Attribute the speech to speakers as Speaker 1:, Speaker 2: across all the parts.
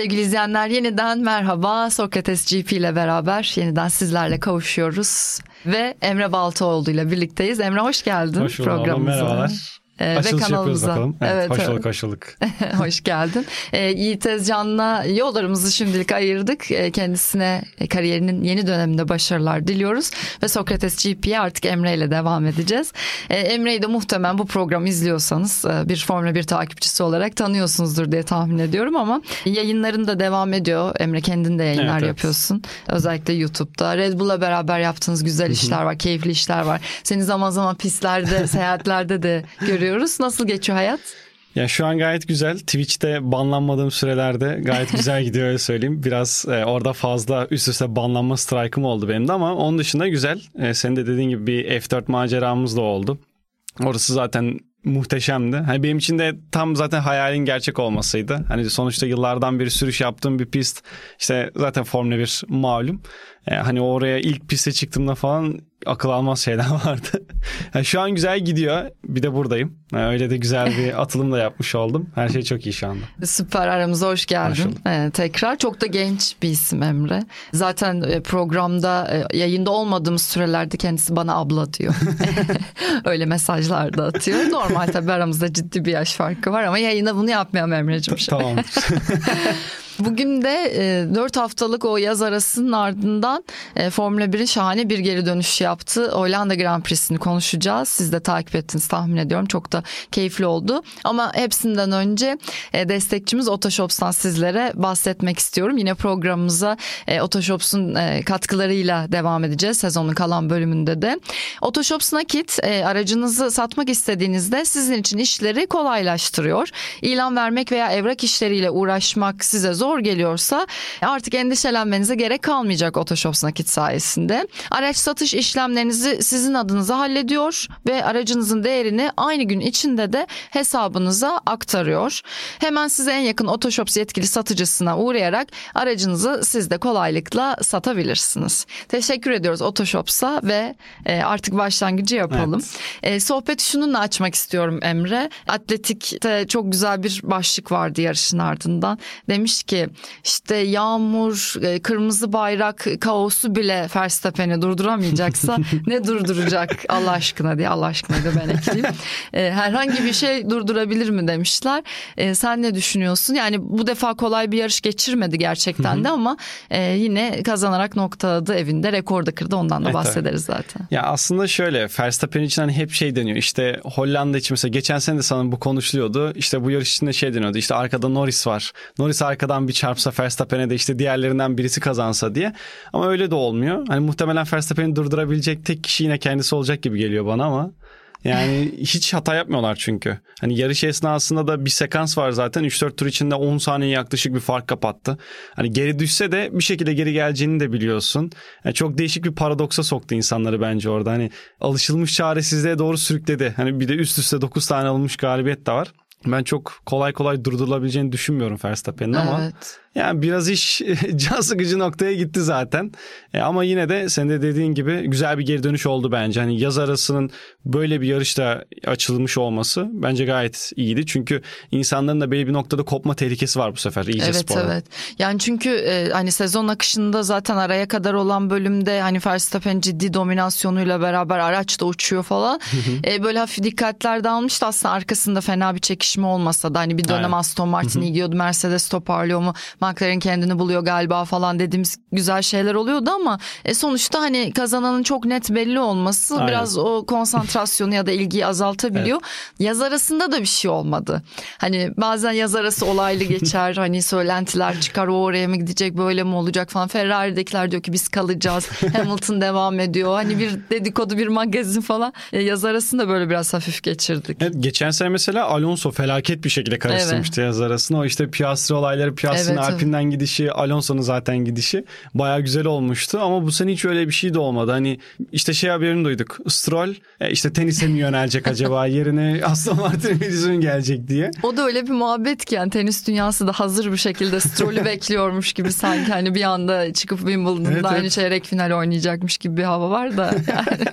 Speaker 1: Sevgili izleyenler yeniden merhaba. Sokrates GP ile beraber yeniden sizlerle kavuşuyoruz. Ve Emre Baltaoğlu ile birlikteyiz. Emre hoş geldin
Speaker 2: hoş
Speaker 1: programımıza.
Speaker 2: Merhabalar. Açılış
Speaker 1: ve kanalımıza.
Speaker 2: bakalım. Evet, evet, hoş bulduk, hoş bulduk.
Speaker 1: hoş geldin. Ee, Yiğit Ezcan'la yollarımızı şimdilik ayırdık. Ee, kendisine kariyerinin yeni döneminde başarılar diliyoruz. Ve Sokrates GP'ye artık Emre ile devam edeceğiz. Ee, Emre'yi de muhtemelen bu programı izliyorsanız e, bir Formula 1 takipçisi olarak tanıyorsunuzdur diye tahmin ediyorum ama yayınların da devam ediyor. Emre kendin de yayınlar evet, yapıyorsun. Evet. Özellikle YouTube'da. Red Bull'la beraber yaptığınız güzel işler var, keyifli işler var. Seni zaman zaman pistlerde, seyahatlerde de görüyoruz görüyoruz. Nasıl geçiyor hayat?
Speaker 2: Ya şu an gayet güzel. Twitch'te banlanmadığım sürelerde gayet güzel gidiyor öyle söyleyeyim. Biraz e, orada fazla üst üste banlanma strike'ım oldu benim de ama onun dışında güzel. E, senin de dediğin gibi bir F4 maceramız da oldu. Orası zaten muhteşemdi. Hani benim için de tam zaten hayalin gerçek olmasıydı. Hani sonuçta yıllardan beri sürüş yaptığım bir pist. İşte zaten Formula 1 malum. E, hani oraya ilk piste çıktığımda falan akıl almaz şeyler vardı. yani şu an güzel gidiyor. Bir de buradayım. Yani öyle de güzel bir atılım da yapmış oldum. Her şey çok iyi şu anda.
Speaker 1: Süper aramıza hoş geldin. Hoş ee, tekrar çok da genç bir isim Emre. Zaten e, programda e, yayında olmadığımız sürelerde kendisi bana abla diyor. öyle mesajlar da atıyor. Normal tabii aramızda ciddi bir yaş farkı var ama yayında bunu yapmayalım Emre'cim.
Speaker 2: Tamam.
Speaker 1: Bugün de e, 4 haftalık o yaz arasının ardından e, Formula 1'in şahane bir geri dönüş yaptı. Hollanda Grand Prix'sini konuşacağız. Siz de takip ettiniz tahmin ediyorum. Çok da keyifli oldu. Ama hepsinden önce e, destekçimiz Otoshops'tan sizlere bahsetmek istiyorum. Yine programımıza e, Otoshops'un e, katkılarıyla devam edeceğiz sezonun kalan bölümünde de. Otoshops nakit e, aracınızı satmak istediğinizde sizin için işleri kolaylaştırıyor. İlan vermek veya evrak işleriyle uğraşmak size zor geliyorsa artık endişelenmenize gerek kalmayacak Otoshops nakit sayesinde. Araç satış işlemlerinizi sizin adınıza hallediyor ve aracınızın değerini aynı gün içinde de hesabınıza aktarıyor. Hemen size en yakın Otoshops yetkili satıcısına uğrayarak aracınızı siz de kolaylıkla satabilirsiniz. Teşekkür ediyoruz Otoshops'a ve e, artık başlangıcı yapalım. Evet. E, sohbeti şununla açmak istiyorum Emre. Atletik'te çok güzel bir başlık vardı yarışın ardından. Demiş ki işte yağmur, e, kırmızı bayrak kaosu bile Verstappen'i durduramayacaksa ne durduracak Allah aşkına diye Allah aşkına da ben ekleyeyim. E, herhangi bir şey durdurabilir mi demişler. E, sen ne düşünüyorsun? Yani bu defa kolay bir yarış geçirmedi gerçekten de ama yine kazanarak noktaladı evinde rekor da kırdı ondan da evet, bahsederiz tabii. zaten.
Speaker 2: Ya aslında şöyle Verstappen için hani hep şey deniyor işte Hollanda için mesela geçen sene de sanırım bu konuşuluyordu. İşte bu yarış içinde şey deniyordu işte arkada Norris var. Norris arkadan bir çarpsa Verstappen'e de işte diğerlerinden birisi kazansa diye. Ama öyle de olmuyor. Hani muhtemelen Verstappen'i durdurabilecek tek kişi yine kendisi olacak gibi geliyor bana ama yani hiç hata yapmıyorlar çünkü. Hani yarış esnasında da bir sekans var zaten. 3-4 tur içinde 10 saniye yaklaşık bir fark kapattı. Hani geri düşse de bir şekilde geri geleceğini de biliyorsun. Yani çok değişik bir paradoksa soktu insanları bence orada. Hani alışılmış çaresizliğe doğru sürükledi. Hani bir de üst üste 9 tane alınmış galibiyet de var. Ben çok kolay kolay durdurulabileceğini düşünmüyorum Verstappen'in evet. ama yani biraz iş can sıkıcı noktaya gitti zaten. E, ama yine de sen de dediğin gibi güzel bir geri dönüş oldu bence. Hani yaz arasının böyle bir yarışta açılmış olması bence gayet iyiydi. Çünkü insanların da belli bir noktada kopma tehlikesi var bu sefer iyice
Speaker 1: evet,
Speaker 2: spora.
Speaker 1: Evet Yani çünkü e, hani sezon akışında zaten araya kadar olan bölümde hani Verstappen ciddi dominasyonuyla beraber araç da uçuyor falan. e, böyle hafif dikkatler dağılmıştı aslında arkasında fena bir çekişme olmasa da hani bir dönem Aynen. Aston Martin gidiyordu Mercedes toparlıyor mu McLaren kendini buluyor galiba falan dediğimiz güzel şeyler oluyordu ama e, sonuçta hani kazananın çok net belli olması Aynen. biraz o konsantrasyonu ya da ilgiyi azaltabiliyor. Evet. Yaz arasında da bir şey olmadı. Hani bazen yaz arası olaylı geçer hani söylentiler çıkar o oraya mı gidecek böyle mi olacak falan. Ferrari'dekiler diyor ki biz kalacağız. Hamilton devam ediyor. Hani bir dedikodu bir magazin falan. E, yaz arasında böyle biraz hafif geçirdik.
Speaker 2: Evet, geçen sene mesela Alonso felaket bir şekilde karıştırmıştı evet. yaz arasında. O işte Piastri olayları Piastri'nin evet, Alpine'den gidişi, Alonso'nun zaten gidişi baya güzel olmuştu ama bu sene hiç öyle bir şey de olmadı. Hani işte şey haberini duyduk. Stroll e, işte tenise mi yönelecek acaba yerine Aston Martin mi gelecek diye.
Speaker 1: O da öyle bir muhabbet ki yani tenis dünyası da hazır bir şekilde Stroll'ü bekliyormuş gibi sanki hani bir anda çıkıp Wimbledon'da evet, aynı evet. çeyrek final oynayacakmış gibi bir hava var da yani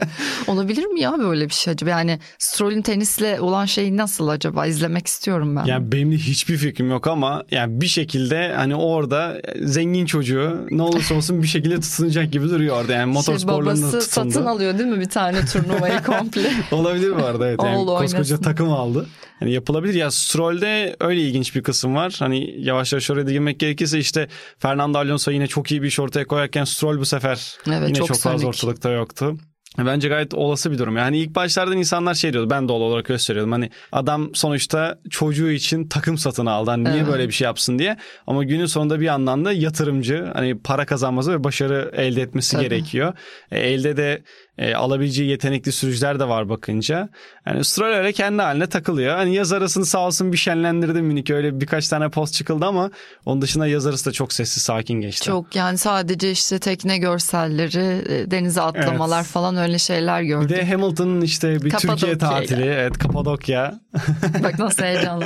Speaker 1: olabilir mi ya böyle bir şey acaba? Yani Stroll'ün tenisle olan şeyi nasıl acaba? İzlemek istiyorum ben.
Speaker 2: Yani benim de hiçbir fikrim yok ama yani bir şekilde hani orada zengin çocuğu ne olursa olsun bir şekilde tutunacak gibi duruyor orada. Yani motorsporlarında
Speaker 1: şey, babası
Speaker 2: tutundu.
Speaker 1: satın alıyor değil mi bir tane turnuvayı komple?
Speaker 2: Olabilir bu arada evet. Yani
Speaker 1: Oğlu
Speaker 2: koskoca
Speaker 1: oynasın.
Speaker 2: takım aldı. Hani yapılabilir. Ya Stroll'de öyle ilginç bir kısım var. Hani yavaş yavaş oraya girmek gerekirse işte Fernando Alonso yine çok iyi bir iş ortaya koyarken Stroll bu sefer
Speaker 1: Evet,
Speaker 2: yine
Speaker 1: çok
Speaker 2: çok, fazla ortalıkta yoktu. Bence gayet olası bir durum. Yani ilk başlardan insanlar şey diyordu. Ben doğal olarak gösteriyordum. Hani adam sonuçta çocuğu için takım satın aldı. Hani niye
Speaker 1: Evet.
Speaker 2: böyle bir şey yapsın diye. Ama günün sonunda bir yandan da yatırımcı. Hani para kazanması ve başarı elde etmesi
Speaker 1: Tabii.
Speaker 2: gerekiyor. E, elde de e, alabileceği yetenekli sürücüler de var bakınca. Yani Stroll öyle kendi haline takılıyor. Hani yaz arasını sağ olsun bir şenlendirdi minik. Öyle birkaç tane post çıkıldı ama onun dışında yaz arası da çok sessiz sakin geçti.
Speaker 1: Çok yani sadece işte tekne görselleri, e, denize atlamalar
Speaker 2: Evet.
Speaker 1: falan öyle şeyler
Speaker 2: Bir
Speaker 1: gördüm.
Speaker 2: de Hamilton'ın işte bir Türkiye
Speaker 1: Kapadokya'yla.
Speaker 2: tatili. Evet Kapadokya.
Speaker 1: Bak nasıl heyecanlı.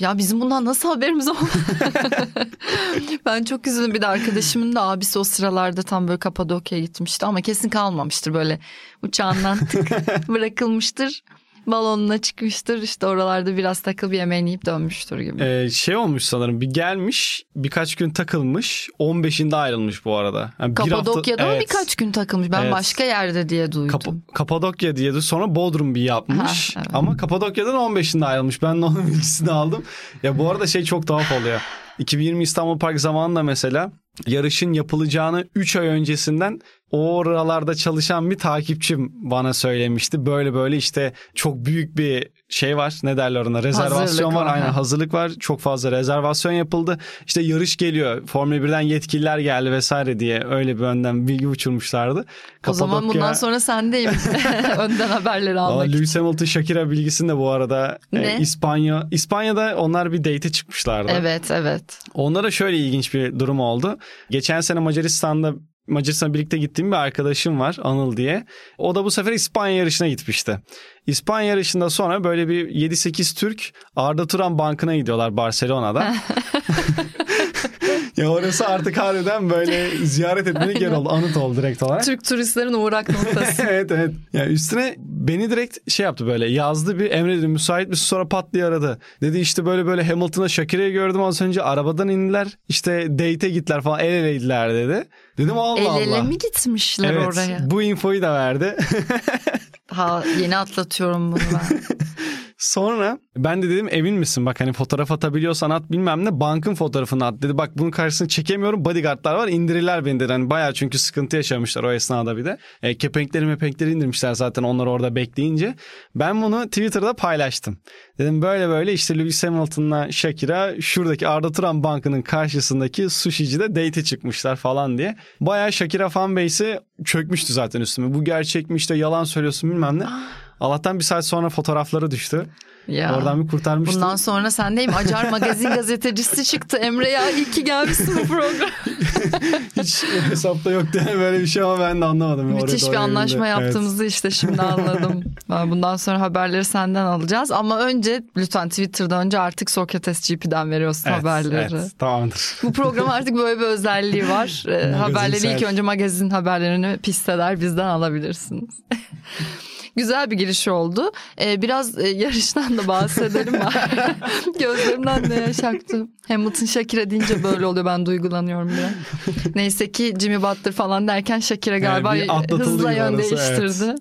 Speaker 1: ya bizim bundan nasıl haberimiz oldu? ben çok üzüldüm. Bir de arkadaşımın da abisi o sıralarda tam böyle Kapadokya'ya gitmişti ama kesin kalmamıştır böyle uçağından tık bırakılmıştır. Balonuna çıkmıştır işte oralarda biraz takıl bir yemeğini yiyip dönmüştür gibi.
Speaker 2: Ee, şey olmuş sanırım bir gelmiş birkaç gün takılmış 15'inde ayrılmış bu arada. Yani bir hafta-
Speaker 1: Kapadokya'da mı
Speaker 2: Evet.
Speaker 1: birkaç gün takılmış? Ben
Speaker 2: Evet.
Speaker 1: başka yerde diye duydum.
Speaker 2: Kap- Kapadokya diye de sonra Bodrum bir yapmış.
Speaker 1: Ha, evet.
Speaker 2: Ama Kapadokya'dan 15'inde ayrılmış. Ben de onun bilgisini aldım. Ya bu arada şey çok tuhaf oluyor. 2020 İstanbul Park zamanında mesela yarışın yapılacağını 3 ay öncesinden o oralarda çalışan bir takipçim bana söylemişti. Böyle böyle işte çok büyük bir şey var. Ne derler ona? Rezervasyon
Speaker 1: Hazırlık
Speaker 2: var.
Speaker 1: var,
Speaker 2: Aynen
Speaker 1: ha.
Speaker 2: hazırlık var. Çok fazla rezervasyon yapıldı. İşte yarış geliyor. Formula 1'den yetkililer geldi vesaire diye öyle bir önden bilgi uçurmuşlardı.
Speaker 1: o zaman bundan sonra sendeyim. Önden haberleri almak için.
Speaker 2: Lewis Hamilton Shakira bilgisini de bu arada e,
Speaker 1: Ne?
Speaker 2: İspanya İspanya'da onlar bir date çıkmışlardı.
Speaker 1: Evet evet.
Speaker 2: Onlara şöyle ilginç bir durum oldu. Geçen sene Macaristan'da Macaristan'a birlikte gittiğim bir arkadaşım var Anıl diye. O da bu sefer İspanya yarışına gitmişti. İspanya yarışında sonra böyle bir 7-8 Türk Arda Turan Bankı'na gidiyorlar Barcelona'da. ya orası artık harbiden böyle ziyaret etmelik yer oldu. Anıt oldu direkt olarak.
Speaker 1: Türk turistlerin uğrak noktası.
Speaker 2: evet evet. Ya üstüne beni direkt şey yaptı böyle yazdı bir Emre dedi müsait misin sonra pat diye aradı. Dedi işte böyle böyle Hamilton'la Shakira'yı gördüm az önce arabadan indiler işte date'e gittiler falan el eleydiler dedi. Dedim Allah
Speaker 1: El
Speaker 2: Allah.
Speaker 1: ele mi gitmişler
Speaker 2: evet,
Speaker 1: oraya?
Speaker 2: bu infoyu da verdi.
Speaker 1: Ha yeni atlatıyorum bunu ben.
Speaker 2: Sonra ben de dedim emin misin bak hani fotoğraf atabiliyorsan at bilmem ne bankın fotoğrafını at dedi. Bak bunun karşısını çekemiyorum bodyguardlar var indirirler beni dedi. Hani bayağı çünkü sıkıntı yaşamışlar o esnada bir de. E, kepenkleri mepenkleri indirmişler zaten onlar orada bekleyince. Ben bunu Twitter'da paylaştım. Dedim böyle böyle işte Lewis Hamilton'la Shakira şuradaki Arda Turan Bankı'nın karşısındaki sushi'cide date çıkmışlar falan diye. Bayağı Shakira fanbase'i çökmüştü zaten üstüme. Bu gerçek mi işte yalan söylüyorsun bilmem ne. Allah'tan bir saat sonra fotoğrafları düştü.
Speaker 1: Ya.
Speaker 2: Oradan bir kurtarmıştım.
Speaker 1: Bundan sonra sendeyim. Acar magazin gazetecisi çıktı. Emre ya iyi ki gelmişsin bu program.
Speaker 2: Hiç hesapta yoktu böyle bir şey ama ben de anlamadım. Oraya
Speaker 1: Müthiş bir
Speaker 2: doğru
Speaker 1: anlaşma
Speaker 2: yürüdü.
Speaker 1: yaptığımızı işte şimdi anladım. Ben Bundan sonra haberleri senden alacağız. Ama önce lütfen Twitter'dan önce artık Sokrates GP'den veriyorsun
Speaker 2: Evet,
Speaker 1: haberleri.
Speaker 2: Evet, tamamdır.
Speaker 1: Bu program artık böyle bir özelliği var. Ee, haberleri ilk önce magazin haberlerini pisteler bizden alabilirsiniz. Güzel bir giriş oldu. Ee, biraz e, yarıştan da bahsedelim. Gözlerimden de yaş aktı. Hamilton Shakira deyince böyle oluyor. Ben duygulanıyorum biraz. Neyse ki Jimmy Butler falan derken Shakira galiba
Speaker 2: atlatıldı
Speaker 1: hızla yön
Speaker 2: orası,
Speaker 1: değiştirdi.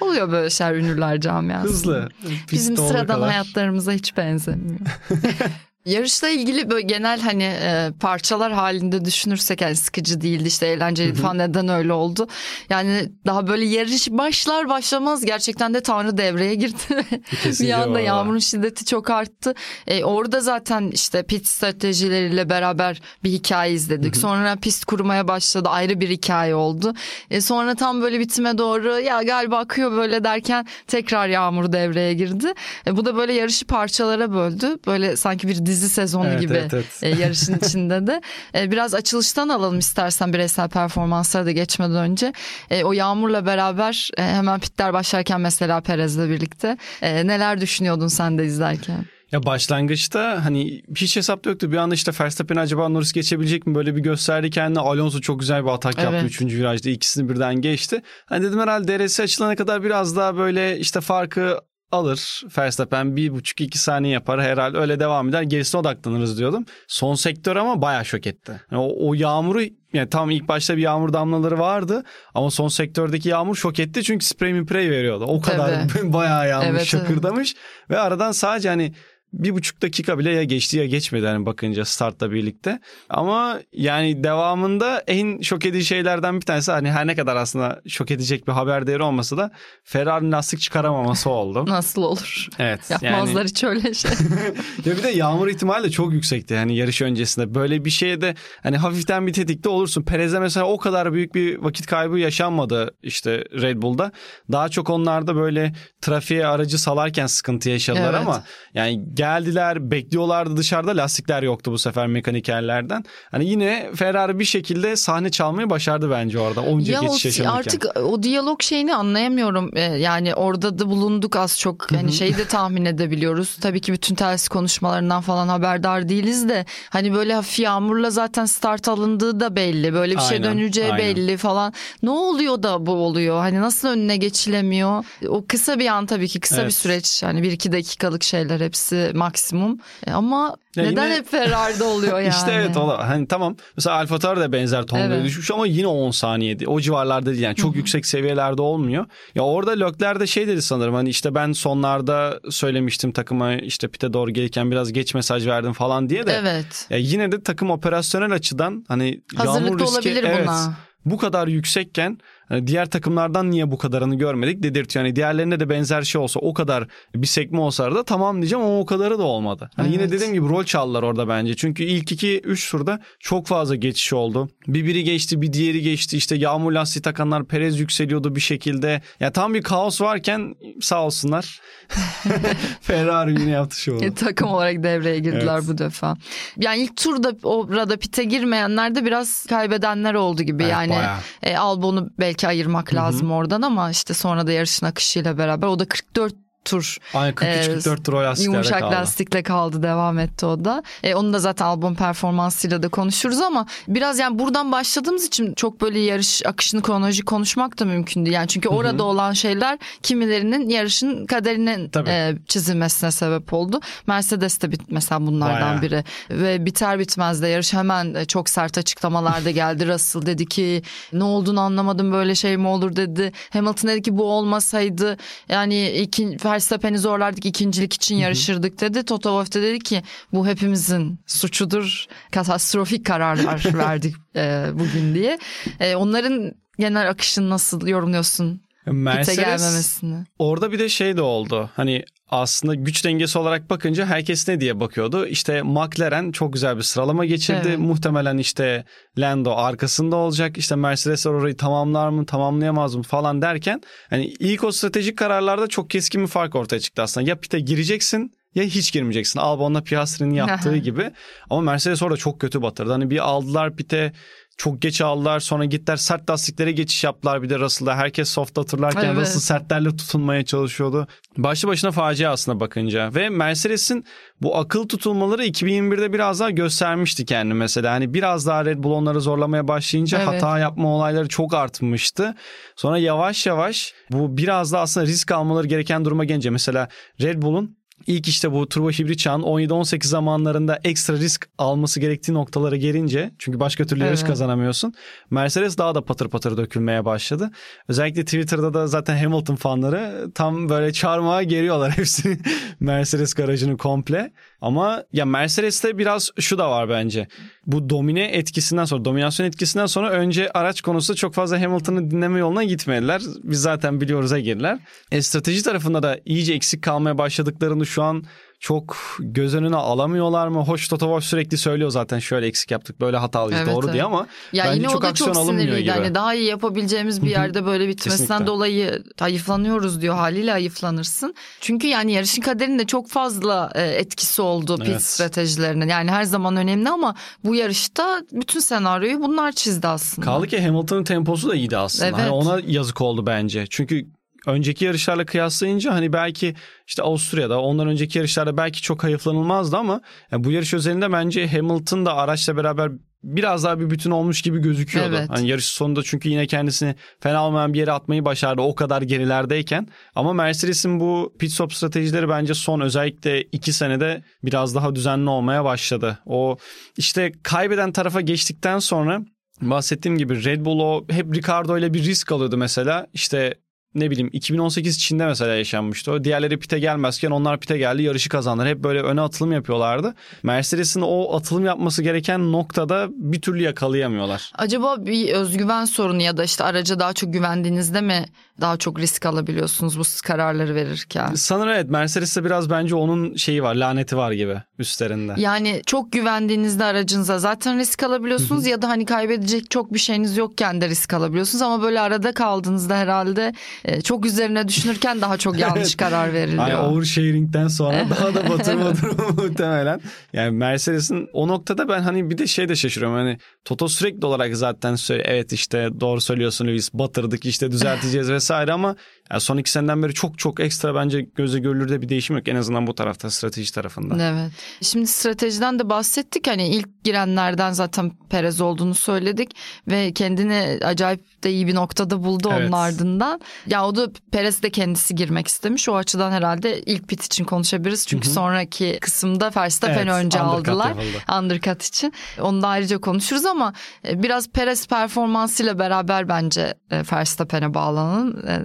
Speaker 1: Oluyor böyle şeyler ünlüler camiasında.
Speaker 2: Hızlı.
Speaker 1: Bizim sıradan
Speaker 2: kadar.
Speaker 1: hayatlarımıza hiç benzemiyor. Yarışla ilgili böyle genel hani e, parçalar halinde düşünürsek yani sıkıcı değildi işte eğlenceli falan neden öyle oldu. Yani daha böyle yarış başlar başlamaz gerçekten de Tanrı devreye girdi. bir anda
Speaker 2: orada.
Speaker 1: yağmurun şiddeti çok arttı. E, orada zaten işte pit stratejileriyle beraber bir hikaye izledik. Sonra pist kurumaya başladı ayrı bir hikaye oldu. E, sonra tam böyle bitime doğru ya galiba akıyor böyle derken tekrar yağmur devreye girdi. E, bu da böyle yarışı parçalara böldü. Böyle sanki bir dizi sezonu
Speaker 2: Evet,
Speaker 1: gibi
Speaker 2: evet, evet.
Speaker 1: e, yarışın içinde de. E, biraz açılıştan alalım istersen bireysel performanslara da geçmeden önce. E, o yağmurla beraber hemen pitler başlarken mesela Perez'le birlikte neler düşünüyordun sen de izlerken?
Speaker 2: Ya başlangıçta hani hiç hesapta yoktu. Bir anda işte Verstappen acaba Norris geçebilecek mi? Böyle bir gösterdi kendine. Alonso çok güzel bir atak yaptı.
Speaker 1: Evet.
Speaker 2: Üçüncü virajda ikisini birden geçti. Hani dedim herhalde DRS açılana kadar biraz daha böyle işte farkı alır Verstappen bir buçuk iki saniye yapar herhalde öyle devam eder gerisine odaklanırız diyordum. Son sektör ama bayağı şok etti. Yani o, o yağmuru yani tam ilk başta bir yağmur damlaları vardı ama son sektördeki yağmur şok etti çünkü spray mi spray veriyordu. O kadar bayağı yağmış evet, şakırdamış evet. ve aradan sadece hani bir buçuk dakika bile ya geçti ya geçmedi hani bakınca startla birlikte. Ama yani devamında en şok edici şeylerden bir tanesi hani her ne kadar aslında şok edecek bir haber değeri olmasa da Ferrari lastik çıkaramaması oldu.
Speaker 1: Nasıl olur?
Speaker 2: Evet.
Speaker 1: Yapmazlar yani... hiç öyle şey.
Speaker 2: ya bir de yağmur ihtimali de çok yüksekti yani yarış öncesinde. Böyle bir şeye de hani hafiften bir tetikte olursun. Perez'e mesela o kadar büyük bir vakit kaybı yaşanmadı işte Red Bull'da. Daha çok onlarda böyle trafiğe aracı salarken sıkıntı yaşadılar evet. ama yani geldiler bekliyorlardı dışarıda lastikler yoktu bu sefer mekanikerlerden. Hani yine Ferrari bir şekilde sahne çalmayı başardı bence orada onca ya geçiş yaşanırken.
Speaker 1: Artık o diyalog şeyini anlayamıyorum. Ee, yani orada da bulunduk az çok. Hani şeyi de tahmin edebiliyoruz. Tabii ki bütün telsiz konuşmalarından falan haberdar değiliz de hani böyle hafif yağmurla zaten start alındığı da belli. Böyle bir şey aynen, şey döneceği aynen. belli falan. Ne oluyor da bu oluyor? Hani nasıl önüne geçilemiyor? O kısa bir an tabii ki kısa evet. bir süreç. Hani bir iki dakikalık şeyler hepsi maksimum. E, ama ya neden yine... hep Ferrari'de oluyor yani?
Speaker 2: İşte evet o da. Hani tamam mesela Alfa Tauri da benzer tonlara evet. düşmüş ama yine 10 saniyedi. O civarlarda değil yani çok yüksek seviyelerde olmuyor. Ya orada Lökler de şey dedi sanırım hani işte ben sonlarda söylemiştim takıma işte pite doğru gelirken biraz geç mesaj verdim falan diye de.
Speaker 1: Evet.
Speaker 2: Ya yine de takım operasyonel açıdan hani
Speaker 1: Hazırlıklı
Speaker 2: yağmur riski,
Speaker 1: olabilir
Speaker 2: evet,
Speaker 1: buna.
Speaker 2: Bu kadar yüksekken diğer takımlardan niye bu kadarını görmedik dedirtiyor. Yani diğerlerinde de benzer şey olsa o kadar bir sekme olsa da tamam diyeceğim ama o kadarı da olmadı. Hani evet. Yine dediğim gibi rol çaldılar orada bence. Çünkü ilk iki üç turda çok fazla geçiş oldu. Bir biri geçti bir diğeri geçti. İşte yağmur lastiği takanlar Perez yükseliyordu bir şekilde. Ya tam bir kaos varken sağ olsunlar. Ferrari yine yaptı şu
Speaker 1: e, takım olarak devreye girdiler evet. bu defa. Yani ilk turda o rada pite girmeyenler de biraz kaybedenler oldu gibi. Evet, yani e, Albon'u belki ayırmak lazım Hı-hı. oradan ama işte sonra da yarışın akışıyla beraber o da 44 tur.
Speaker 2: Aynen 43-44 e, tur o lastiklerle
Speaker 1: Yumuşak
Speaker 2: kaldı.
Speaker 1: lastikle kaldı devam etti o da. E, onu da zaten albüm performansıyla da konuşuruz ama biraz yani buradan başladığımız için çok böyle yarış akışını kronolojik konuşmak da mümkündü. Yani çünkü orada Hı-hı. olan şeyler kimilerinin yarışın kaderinin e, çizilmesine sebep oldu. Mercedes de mesela bunlardan Bayağı. biri. Ve biter bitmez de yarış hemen e, çok sert açıklamalarda geldi. Russell dedi ki ne olduğunu anlamadım böyle şey mi olur dedi. Hamilton dedi ki bu olmasaydı yani ikinci Verstappen'i zorlardık ikincilik için yarışırdık dedi. Toto Wolff de dedi ki bu hepimizin suçudur. Katastrofik kararlar verdik e, bugün diye. E, onların genel akışını nasıl yorumluyorsun? Mercedes.
Speaker 2: Orada bir de şey de oldu. Hani aslında güç dengesi olarak bakınca herkes ne diye bakıyordu? İşte McLaren çok güzel bir sıralama geçirdi. Evet. Muhtemelen işte Lando arkasında olacak. İşte Mercedes orayı tamamlar mı, tamamlayamaz mı falan derken hani ilk o stratejik kararlarda çok keskin bir fark ortaya çıktı aslında. Ya pite gireceksin ya hiç girmeyeceksin. Albon'la Piastri'nin yaptığı gibi. Ama Mercedes orada çok kötü batırdı. Hani bir aldılar pite çok geç aldılar sonra gittiler sert lastiklere geçiş yaptılar bir de Russell'da herkes soft hatırlarken evet. Russell sertlerle tutunmaya çalışıyordu. Başlı başına facia aslında bakınca ve Mercedes'in bu akıl tutulmaları 2021'de biraz daha göstermişti kendi mesela. Hani biraz daha Red Bull onları zorlamaya başlayınca evet. hata yapma olayları çok artmıştı. Sonra yavaş yavaş bu biraz da aslında risk almaları gereken duruma gelince mesela Red Bull'un İlk işte bu turbo hibrit çağın 17-18 zamanlarında ekstra risk alması gerektiği noktalara gelince çünkü başka türlü evet. yarış kazanamıyorsun. Mercedes daha da patır patır dökülmeye başladı. Özellikle Twitter'da da zaten Hamilton fanları tam böyle çarmıha geriyorlar hepsini Mercedes garajını komple. Ama ya Mercedes'te biraz şu da var bence. Bu domine etkisinden sonra, dominasyon etkisinden sonra önce araç konusunda çok fazla Hamilton'ı dinleme yoluna gitmediler. Biz zaten biliyoruz Ege'liler. E, strateji tarafında da iyice eksik kalmaya başladıklarını şu an çok göz önüne alamıyorlar mı? Hoş Toto Wolff sürekli söylüyor zaten şöyle eksik yaptık böyle hatalıyız evet, doğru evet. diye ama ya bence yine çok o da aksiyon çok alınmıyor gibi. Yani
Speaker 1: daha iyi yapabileceğimiz bir yerde böyle bitmesinden Kesinlikle. dolayı hayıflanıyoruz diyor haliyle hayıflanırsın. Çünkü yani yarışın kaderinde çok fazla e, etkisi oldu pit evet. stratejilerinin. Yani her zaman önemli ama bu yarışta bütün senaryoyu bunlar çizdi aslında.
Speaker 2: Kaldı ki Hamilton'ın temposu da iyiydi aslında. Hani evet. Hani ona yazık oldu bence. Çünkü önceki yarışlarla kıyaslayınca hani belki işte Avusturya'da ondan önceki yarışlarda belki çok hayıflanılmazdı ama yani bu yarış özelinde bence Hamilton da araçla beraber biraz daha bir bütün olmuş gibi gözüküyordu.
Speaker 1: Evet.
Speaker 2: Hani yarış sonunda çünkü yine kendisini fena olmayan bir yere atmayı başardı o kadar gerilerdeyken. Ama Mercedes'in bu pit stop stratejileri bence son özellikle iki senede biraz daha düzenli olmaya başladı. O işte kaybeden tarafa geçtikten sonra bahsettiğim gibi Red Bull o hep Ricardo ile bir risk alıyordu mesela. İşte ne bileyim 2018 Çin'de mesela yaşanmıştı o. Diğerleri pite gelmezken onlar pite geldi yarışı kazandılar. Hep böyle öne atılım yapıyorlardı. Mercedes'in o atılım yapması gereken noktada bir türlü yakalayamıyorlar.
Speaker 1: Acaba bir özgüven sorunu ya da işte araca daha çok güvendiğinizde mi daha çok risk alabiliyorsunuz bu kararları verirken?
Speaker 2: Sanırım evet Mercedes'te biraz bence onun şeyi var laneti var gibi üstlerinde.
Speaker 1: Yani çok güvendiğinizde aracınıza zaten risk alabiliyorsunuz ya da hani kaybedecek çok bir şeyiniz yokken de risk alabiliyorsunuz ama böyle arada kaldığınızda herhalde e, çok üzerine düşünürken daha çok yanlış
Speaker 2: Evet.
Speaker 1: karar veriliyor.
Speaker 2: Hani oversharing'den sonra daha da batırma durumu muhtemelen. Yani Mercedes'in o noktada ben hani bir de şey de şaşırıyorum. Hani Toto sürekli olarak zaten söyle evet işte doğru söylüyorsun Lewis batırdık işte düzelteceğiz vesaire ama yani son iki seneden beri çok çok ekstra bence göze görülür de bir değişim yok. En azından bu tarafta strateji tarafında.
Speaker 1: Evet. Şimdi stratejiden de bahsettik. Hani ilk girenlerden zaten Perez olduğunu söyledik ve kendini acayip de iyi bir noktada buldu
Speaker 2: Evet.
Speaker 1: onun ardından. Ya o da Perez de kendisi girmek istemiş. O açıdan herhalde ilk pit için konuşabiliriz. Çünkü sonraki kısımda Verstappen
Speaker 2: Evet,
Speaker 1: önce
Speaker 2: undercut
Speaker 1: aldılar.
Speaker 2: yapıldı.
Speaker 1: Undercut için. Onu da ayrıca konuşuruz ama e, biraz Perez performansıyla beraber bence e, Verstappen'e bağlanın. E,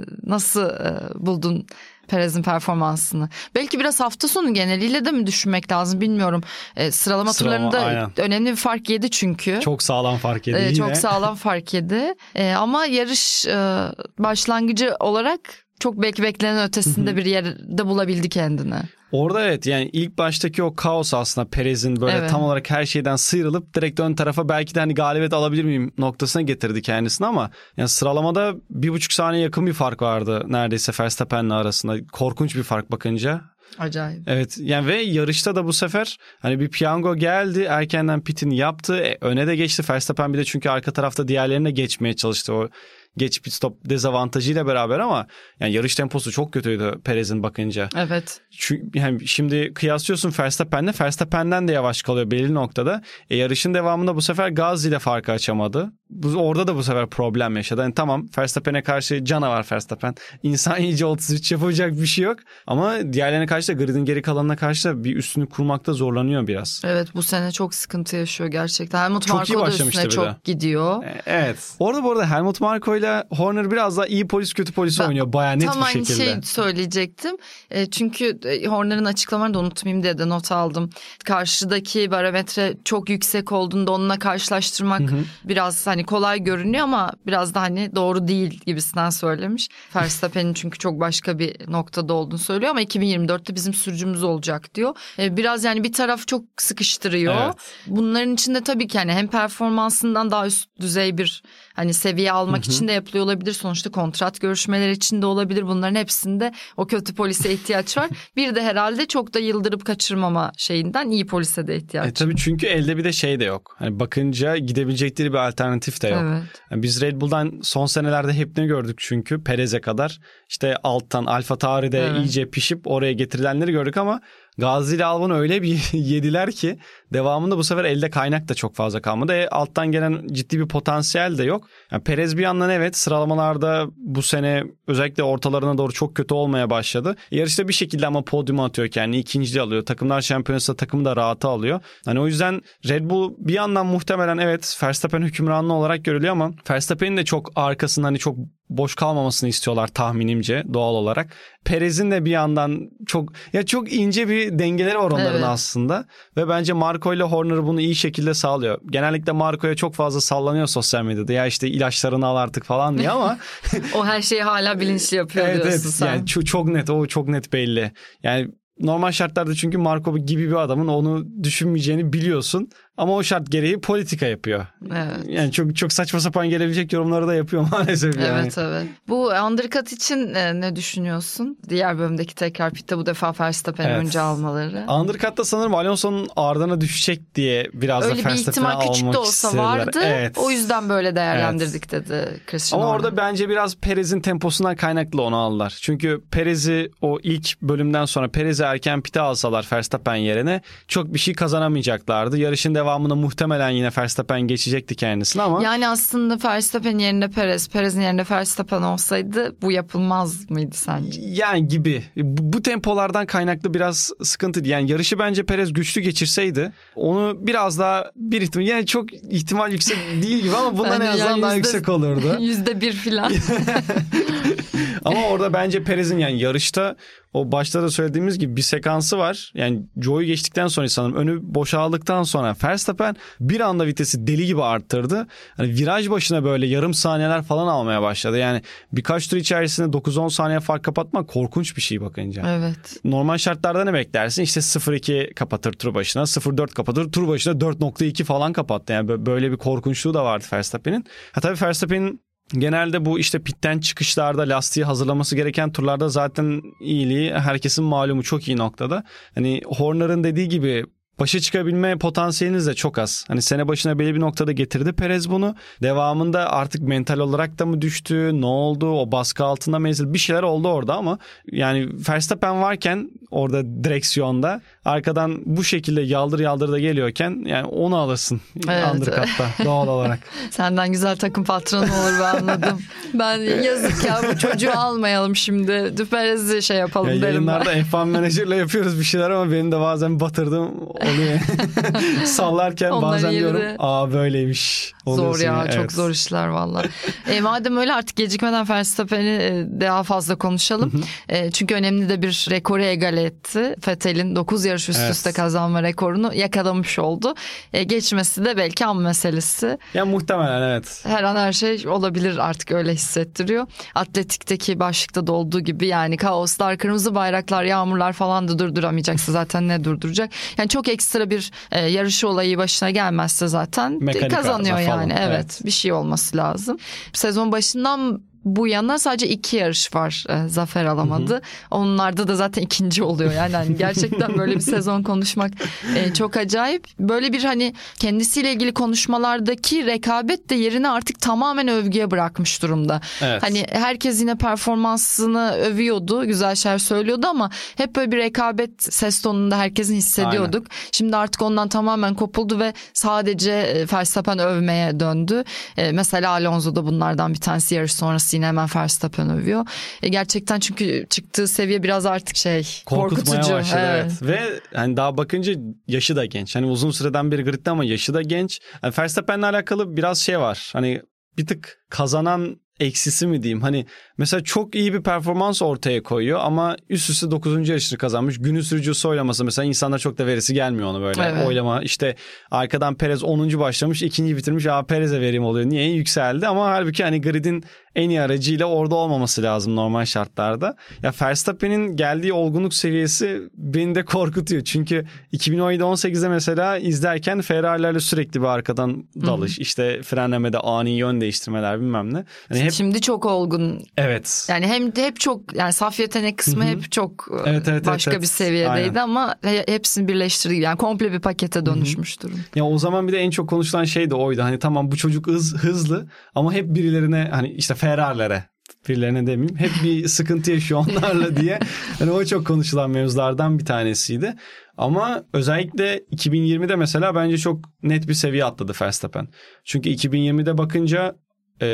Speaker 1: Nasıl e, buldun Perez'in performansını? Belki biraz hafta sonu geneliyle de mi düşünmek lazım bilmiyorum. E, sıralama,
Speaker 2: Sıralama,
Speaker 1: turlarında
Speaker 2: aynen.
Speaker 1: önemli bir fark yedi çünkü.
Speaker 2: Çok sağlam fark
Speaker 1: E,
Speaker 2: ediyor yine.
Speaker 1: çok sağlam fark yedi. E, ama yarış e, başlangıcı olarak çok belki beklenen ötesinde bir yerde bulabildi kendini.
Speaker 2: Orada evet yani ilk baştaki o kaos aslında Perez'in böyle
Speaker 1: Evet.
Speaker 2: tam olarak her şeyden sıyrılıp direkt ön tarafa belki de hani galibiyet alabilir miyim noktasına getirdi kendisini ama yani sıralamada bir buçuk saniye yakın bir fark vardı neredeyse Verstappen'le arasında. Korkunç bir fark bakınca.
Speaker 1: Acayip.
Speaker 2: Evet yani ve yarışta da bu sefer hani bir piyango geldi erkenden pitini yaptı e, öne de geçti Verstappen bir de çünkü arka tarafta diğerlerine geçmeye çalıştı o geç pit stop dezavantajıyla beraber ama yani yarış temposu çok kötüydü Perez'in bakınca.
Speaker 1: Evet.
Speaker 2: Çünkü yani şimdi kıyaslıyorsun Verstappen'le Verstappen'den de yavaş kalıyor belli noktada. E, yarışın devamında bu sefer Gazi ile farkı açamadı. Bu, orada da bu sefer problem yaşadı. Yani tamam Verstappen'e karşı canavar Verstappen. İnsan iyice 33 yapacak bir şey yok. Ama diğerlerine karşı da gridin geri kalanına karşı da bir üstünü kurmakta zorlanıyor biraz.
Speaker 1: Evet bu sene çok sıkıntı yaşıyor gerçekten. Helmut
Speaker 2: Çok
Speaker 1: Marko da üstüne çok
Speaker 2: de.
Speaker 1: gidiyor.
Speaker 2: E, Evet. Orada bu arada Helmut Marko ile Horner biraz daha iyi polis kötü polis
Speaker 1: Ben
Speaker 2: oynuyor. Baya net
Speaker 1: Tam
Speaker 2: bir
Speaker 1: aynı
Speaker 2: şekilde.
Speaker 1: şey söyleyecektim. E, çünkü e, Horner'ın açıklamalarını da unutmayayım diye de not aldım. Karşıdaki barometre çok yüksek olduğunda onunla karşılaştırmak biraz hani kolay görünüyor ama biraz da hani doğru değil gibisinden söylemiş. Verstappen'in çünkü çok başka bir noktada olduğunu söylüyor ama 2024'te bizim sürücümüz olacak diyor. E, biraz yani bir taraf çok sıkıştırıyor.
Speaker 2: Evet.
Speaker 1: Bunların içinde tabii ki hani hem performansından daha üst düzey bir hani seviye almak için de yapılıyor olabilir. Sonuçta kontrat görüşmeleri için de olabilir. Bunların hepsinde o kötü polise ihtiyaç var. bir de herhalde çok da yıldırıp kaçırmama şeyinden iyi polise de ihtiyaç
Speaker 2: E tabii çünkü elde bir de şey de yok. Hani bakınca gidebilecekleri bir alternatif de yok.
Speaker 1: Evet.
Speaker 2: Yani biz Red Bull'dan son senelerde hep ne gördük çünkü Perez'e kadar işte alttan Alfa Tauri'de
Speaker 1: Evet.
Speaker 2: iyice pişip oraya getirilenleri gördük ama Gazi ile Albon'u öyle bir yediler ki devamında bu sefer elde kaynak da çok fazla kalmadı. E, alttan gelen ciddi bir potansiyel de yok. Yani Perez bir yandan evet sıralamalarda bu sene özellikle ortalarına doğru çok kötü olmaya başladı. Yarışta bir şekilde ama podyuma atıyor kendini. ikinciliği alıyor. Takımlar şampiyonası takımı da rahata alıyor. Hani o yüzden Red Bull bir yandan muhtemelen evet Verstappen hükümranlı olarak görülüyor ama Verstappen'in de çok arkasında hani çok boş kalmamasını istiyorlar tahminimce doğal olarak. Perez'in de bir yandan çok ya çok ince bir dengeleri var onların
Speaker 1: Evet.
Speaker 2: aslında ve bence Marco ile Horner bunu iyi şekilde sağlıyor. Genellikle Marco'ya çok fazla sallanıyor sosyal medyada. Ya işte ilaçlarını al artık falan diye ama
Speaker 1: O her şeyi hala bilinçli yapıyor
Speaker 2: evet
Speaker 1: diyorsun
Speaker 2: evet
Speaker 1: sen.
Speaker 2: yani çok, çok net o çok net belli. Yani normal şartlarda çünkü Marco gibi bir adamın onu düşünmeyeceğini biliyorsun ama o şart gereği politika yapıyor.
Speaker 1: Evet.
Speaker 2: Yani çok çok saçma sapan gelebilecek yorumları da yapıyor maalesef yani.
Speaker 1: Evet evet. Bu undercut için e, ne düşünüyorsun? Diğer bölümdeki tekrar pitte bu defa Verstappen'i
Speaker 2: Evet.
Speaker 1: önce almaları.
Speaker 2: Undercut'ta sanırım Alonso'nun ardına düşecek diye biraz
Speaker 1: Öyle
Speaker 2: da
Speaker 1: bir
Speaker 2: Verstappen'i
Speaker 1: ihtimal
Speaker 2: almak
Speaker 1: küçük de olsa
Speaker 2: istediler.
Speaker 1: vardı.
Speaker 2: Evet.
Speaker 1: O yüzden böyle değerlendirdik dedi Christian
Speaker 2: Ama orada bence biraz Perez'in temposundan kaynaklı onu aldılar. Çünkü Perez'i o ilk bölümden sonra Perez'i erken pite alsalar Verstappen yerine çok bir şey kazanamayacaklardı. Yarışın devamında muhtemelen yine Verstappen geçecekti kendisini ama.
Speaker 1: Yani aslında Verstappen yerine Perez, Perez'in yerine Verstappen olsaydı bu yapılmaz mıydı sence?
Speaker 2: Yani gibi. Bu, bu tempolardan kaynaklı biraz sıkıntı. Yani yarışı bence Perez güçlü geçirseydi onu biraz daha bir ihtimal yani çok ihtimal yüksek değil gibi ama bundan en azından yani daha yüksek olurdu.
Speaker 1: Yüzde bir filan.
Speaker 2: Ama orada bence Perez'in yani yarışta o başta da söylediğimiz gibi bir sekansı var. Yani Joe'yu geçtikten sonra sanırım önü boşaldıktan sonra Verstappen bir anda vitesi deli gibi arttırdı. Hani viraj başına böyle yarım saniyeler falan almaya başladı. Yani birkaç tur içerisinde 9-10 saniye fark kapatmak korkunç bir şey bakınca.
Speaker 1: Evet.
Speaker 2: Normal şartlarda ne beklersin? İşte 0-2 kapatır tur başına, 0-4 kapatır tur başına 4.2 falan kapattı. Yani böyle bir korkunçluğu da vardı Verstappen'in. Ha tabii Verstappen'in Genelde bu işte pitten çıkışlarda lastiği hazırlaması gereken turlarda zaten iyiliği herkesin malumu çok iyi noktada. Hani Horner'ın dediği gibi başa çıkabilme potansiyeliniz de çok az. Hani sene başına belli bir noktada getirdi Perez bunu. Devamında artık mental olarak da mı düştü? Ne oldu? O baskı altında mı Bir şeyler oldu orada ama yani Verstappen varken orada direksiyonda arkadan bu şekilde yaldır yaldır da geliyorken yani onu alırsın evet. undercut'ta doğal olarak.
Speaker 1: Senden güzel takım patronu olur ben anladım. ben yazık ya bu çocuğu almayalım şimdi. Perez'i şey yapalım ya derim
Speaker 2: Yayınlarda F1 Manager'la yapıyoruz bir şeyler ama benim de bazen batırdığım oluyor. Sallarken Onlar bazen diyorum aa böyleymiş.
Speaker 1: Zor ya evet. çok zor işler valla. e, madem öyle artık gecikmeden Verstappen'i e, daha fazla konuşalım. e, çünkü önemli de bir rekoru egale etti. Fethel'in 9 yarış üst üste evet. kazanma rekorunu yakalamış oldu. E, geçmesi de belki an meselesi.
Speaker 2: Ya muhtemelen evet.
Speaker 1: Her an her şey olabilir artık öyle hissettiriyor. Atletik'teki başlıkta da olduğu gibi yani kaoslar, kırmızı bayraklar, yağmurlar falan da durduramayacaksın zaten ne durduracak. Yani çok ekstra bir e, yarışı olayı başına gelmezse zaten Mekanik kazanıyor yani. Falan. Evet, evet bir şey olması lazım. Sezon başından bu yana sadece iki yarış var e, zafer alamadı. Hı hı. Onlarda da zaten ikinci oluyor yani hani gerçekten böyle bir sezon konuşmak e, çok acayip. Böyle bir hani kendisiyle ilgili konuşmalardaki rekabet de yerini artık tamamen övgüye bırakmış durumda. Evet. Hani herkes yine performansını övüyordu, güzel şeyler söylüyordu ama hep böyle bir rekabet ses tonunda herkesin hissediyorduk. Aynen. Şimdi artık ondan tamamen kopuldu ve sadece e, Verstappen övmeye döndü. E, mesela Alonso da bunlardan bir tanesi yarış sonrası yine hemen Verstappen övüyor. E, gerçekten çünkü çıktığı seviye biraz artık şey
Speaker 2: Korkutmaya korkutucu. Başladı, evet. evet. Ve hani daha bakınca yaşı da genç. Hani uzun süreden beri gridde ama yaşı da genç. Yani Verstappen'le alakalı biraz şey var. Hani bir tık kazanan eksisi mi diyeyim? Hani mesela çok iyi bir performans ortaya koyuyor ama üst üste 9. yarışını kazanmış. Günü sürücüsü oylaması mesela insanlar çok da verisi gelmiyor onu böyle evet. oylama. İşte arkadan Perez 10. başlamış, ikinci bitirmiş. Aa Perez'e verim oluyor. Niye? Yükseldi ama halbuki hani gridin en iyi aracıyla orada olmaması lazım normal şartlarda. Ya Verstappen'in geldiği olgunluk seviyesi beni de korkutuyor. Çünkü 2017-18'de mesela izlerken Ferrari'lerle sürekli bir arkadan dalış, Hı-hı. işte frenlemede ani yön değiştirmeler bilmem ne.
Speaker 1: Yani hep... Şimdi çok olgun.
Speaker 2: Evet.
Speaker 1: Yani hem hep çok yani saf yetenek kısmı Hı-hı. hep çok evet, evet, başka evet, bir seviyedeydi Aynen. ama hepsini birleştirdi. Yani komple bir pakete dönüşmüş durum.
Speaker 2: Ya o zaman bir de en çok konuşulan şey de oydu. Hani tamam bu çocuk hız, hızlı ama hep birilerine hani işte Ferrari'lere birilerine demeyeyim. Hep bir sıkıntı yaşıyor onlarla diye. Yani o çok konuşulan mevzulardan bir tanesiydi. Ama özellikle 2020'de mesela bence çok net bir seviye atladı Verstappen. Çünkü 2020'de bakınca e,